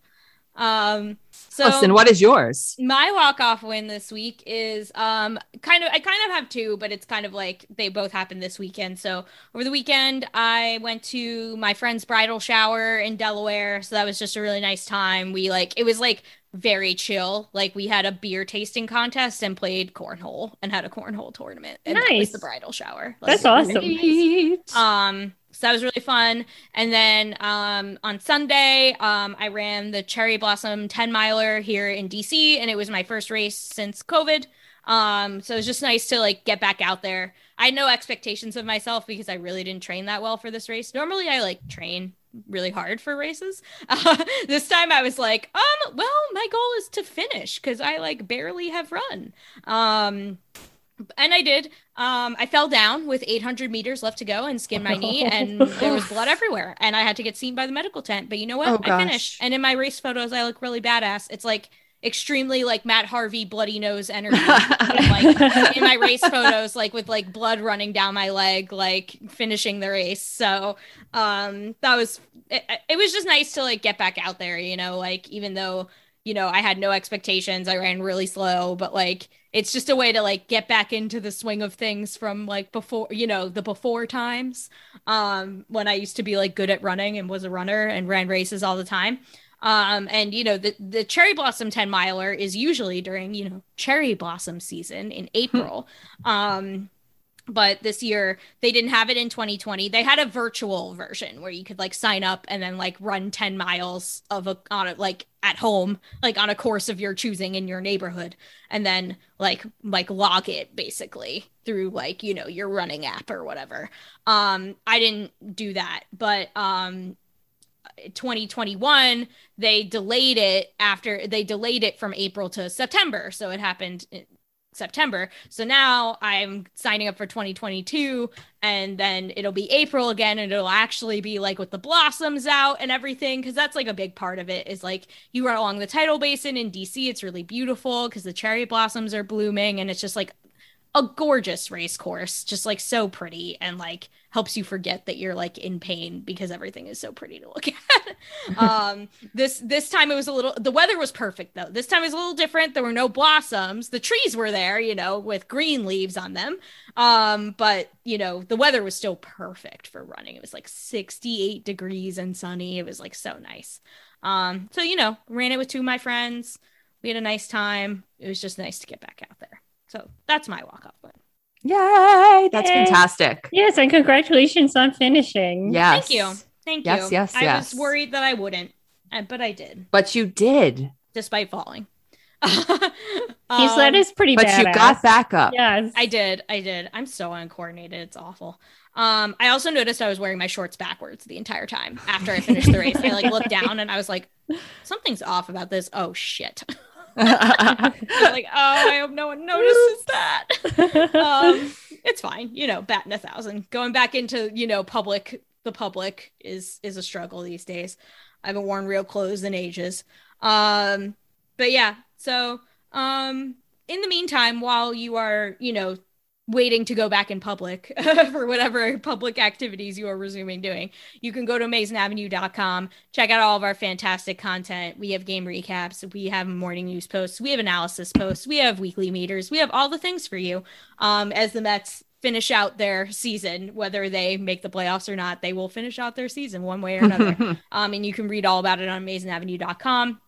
Speaker 2: Um so
Speaker 4: Listen, what is yours?
Speaker 2: my walk off win this week is um kind of I kind of have two, but it's kind of like they both happened this weekend. So over the weekend I went to my friend's bridal shower in Delaware. So that was just a really nice time. We like it was like very chill. Like we had a beer tasting contest and played cornhole and had a cornhole tournament. And that was
Speaker 3: Nice.
Speaker 2: the bridal shower.
Speaker 3: That's awesome.
Speaker 2: nice. Um, so that was really fun. And then um, on Sunday, um, I ran the Cherry Blossom 10 miler here in DC, and it was my first race since COVID. Um, so it was just nice to like get back out there. I had no expectations of myself because I really didn't train that well for this race. Normally, I like train really hard for races. Uh, this time, I was like, um, well, my goal is to finish because I like barely have run. Um, and I did. Um, I fell down with 800 meters left to go and skinned my knee, and there was blood everywhere. And I had to get seen by the medical tent. But you know what?
Speaker 4: Oh,
Speaker 2: I finished. And in my race photos, I look really badass. It's like extremely like Matt Harvey bloody nose energy. Like in my race photos, like with like blood running down my leg, like finishing the race. So um, that was it, it. Was just nice to like get back out there. You know, like even though you know I had no expectations, I ran really slow, but like it's just a way to like get back into the swing of things from like before you know the before times. Um when i used to be like good at running and was a runner and ran races all the time. Um and you know the the cherry blossom 10 miler is usually during you know cherry blossom season in april. Um but this year they didn't have it in 2020 they had a virtual version where you could like sign up and then like run 10 miles of a on a like at home like on a course of your choosing in your neighborhood and then like like log it basically through like you know your running app or whatever. Um i didn't do that. But um 2021 they delayed it after they delayed it from april to september. So it happened september. So now i'm signing up for 2022 and then it'll be april again and it'll actually be like with the blossoms out and everything because that's like a big part of it is like you run along the tidal basin in dc it's really beautiful because the cherry blossoms are blooming and it's just like a gorgeous race course just like so pretty and like helps you forget that you're like in pain because everything is so pretty to look at. Um this this time it was a little the weather was perfect though. This time it was a little different. There were no blossoms. The trees were there you know with green leaves on them. Um but you know the weather was still perfect for running. It was like 68 degrees and sunny. It was like so nice. Um so you know ran it with two of my friends. We had a nice time. It was just nice to get back out there. So that's my walk off win.
Speaker 4: Yay! That's
Speaker 3: Yay.
Speaker 4: fantastic.
Speaker 3: Yes, and congratulations on finishing.
Speaker 4: Yes.
Speaker 2: Thank you. Thank
Speaker 4: Yes,
Speaker 2: you.
Speaker 4: yes, yes,
Speaker 2: I
Speaker 4: yes.
Speaker 2: was worried that I wouldn't, uh, but I did,
Speaker 4: But you did.
Speaker 2: despite falling.
Speaker 3: Yes, that
Speaker 2: Um,
Speaker 3: is pretty
Speaker 4: But
Speaker 3: badass.
Speaker 4: you got back up.
Speaker 3: Yes.
Speaker 2: I did. I did. I'm so uncoordinated. It's awful. Um, I also noticed I was wearing my shorts backwards the entire time after I finished the race. I like looked down and I was like, something's off about this. Oh shit. Like, oh, I hope no one notices that. um, it's fine. You know, batting a thousand. Going back into you know public, the public is is a struggle these days. I haven't worn real clothes in ages. Um, but yeah, so um in the meantime, while you are, you know, waiting to go back in public for whatever public activities you are resuming doing, you can go to amazingavenue.com, check out all of our fantastic content. We have game recaps, we have morning news posts, we have analysis posts, we have weekly meters, we have all the things for you. Um, as the Mets finish out their season, whether they make the playoffs or not, they will finish out their season one way or another. um, and you can read all about it on amazingavenue.com.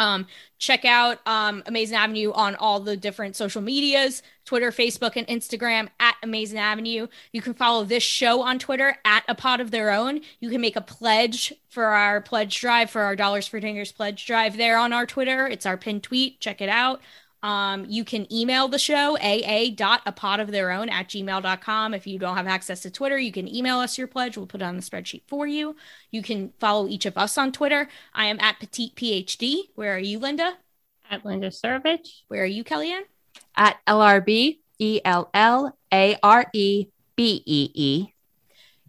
Speaker 2: Um, check out um, Amazing Avenue on all the different social medias Twitter, Facebook, and Instagram at Amazing Avenue. You can follow this show on Twitter at A Pod of Their Own. You can make a pledge for our pledge drive, for our Dollars for Dingers pledge drive there on our Twitter. It's our pinned tweet. Check it out. Um, you can email the show, aa.apodoftheirown at gmail.com. If you don't have access to Twitter, you can email us your pledge. We'll put it on the spreadsheet for you. You can follow each of us on Twitter. I am at Petite PhD. Where are you, Linda?
Speaker 3: At Linda Surovich.
Speaker 2: Where are you, Kellyanne?
Speaker 4: At LRB, E L L A R E B E E.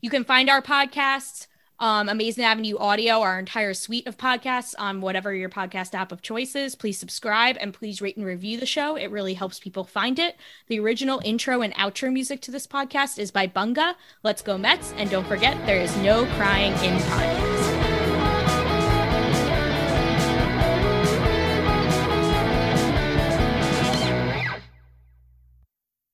Speaker 2: You can find our podcasts um, Amazing Avenue Audio, our entire suite of podcasts on whatever your podcast app of choice is. Please subscribe and please rate and review the show. It really helps people find it. The original intro and outro music to this podcast is by Bunga. Let's go Mets. And don't forget, there is no crying in podcast.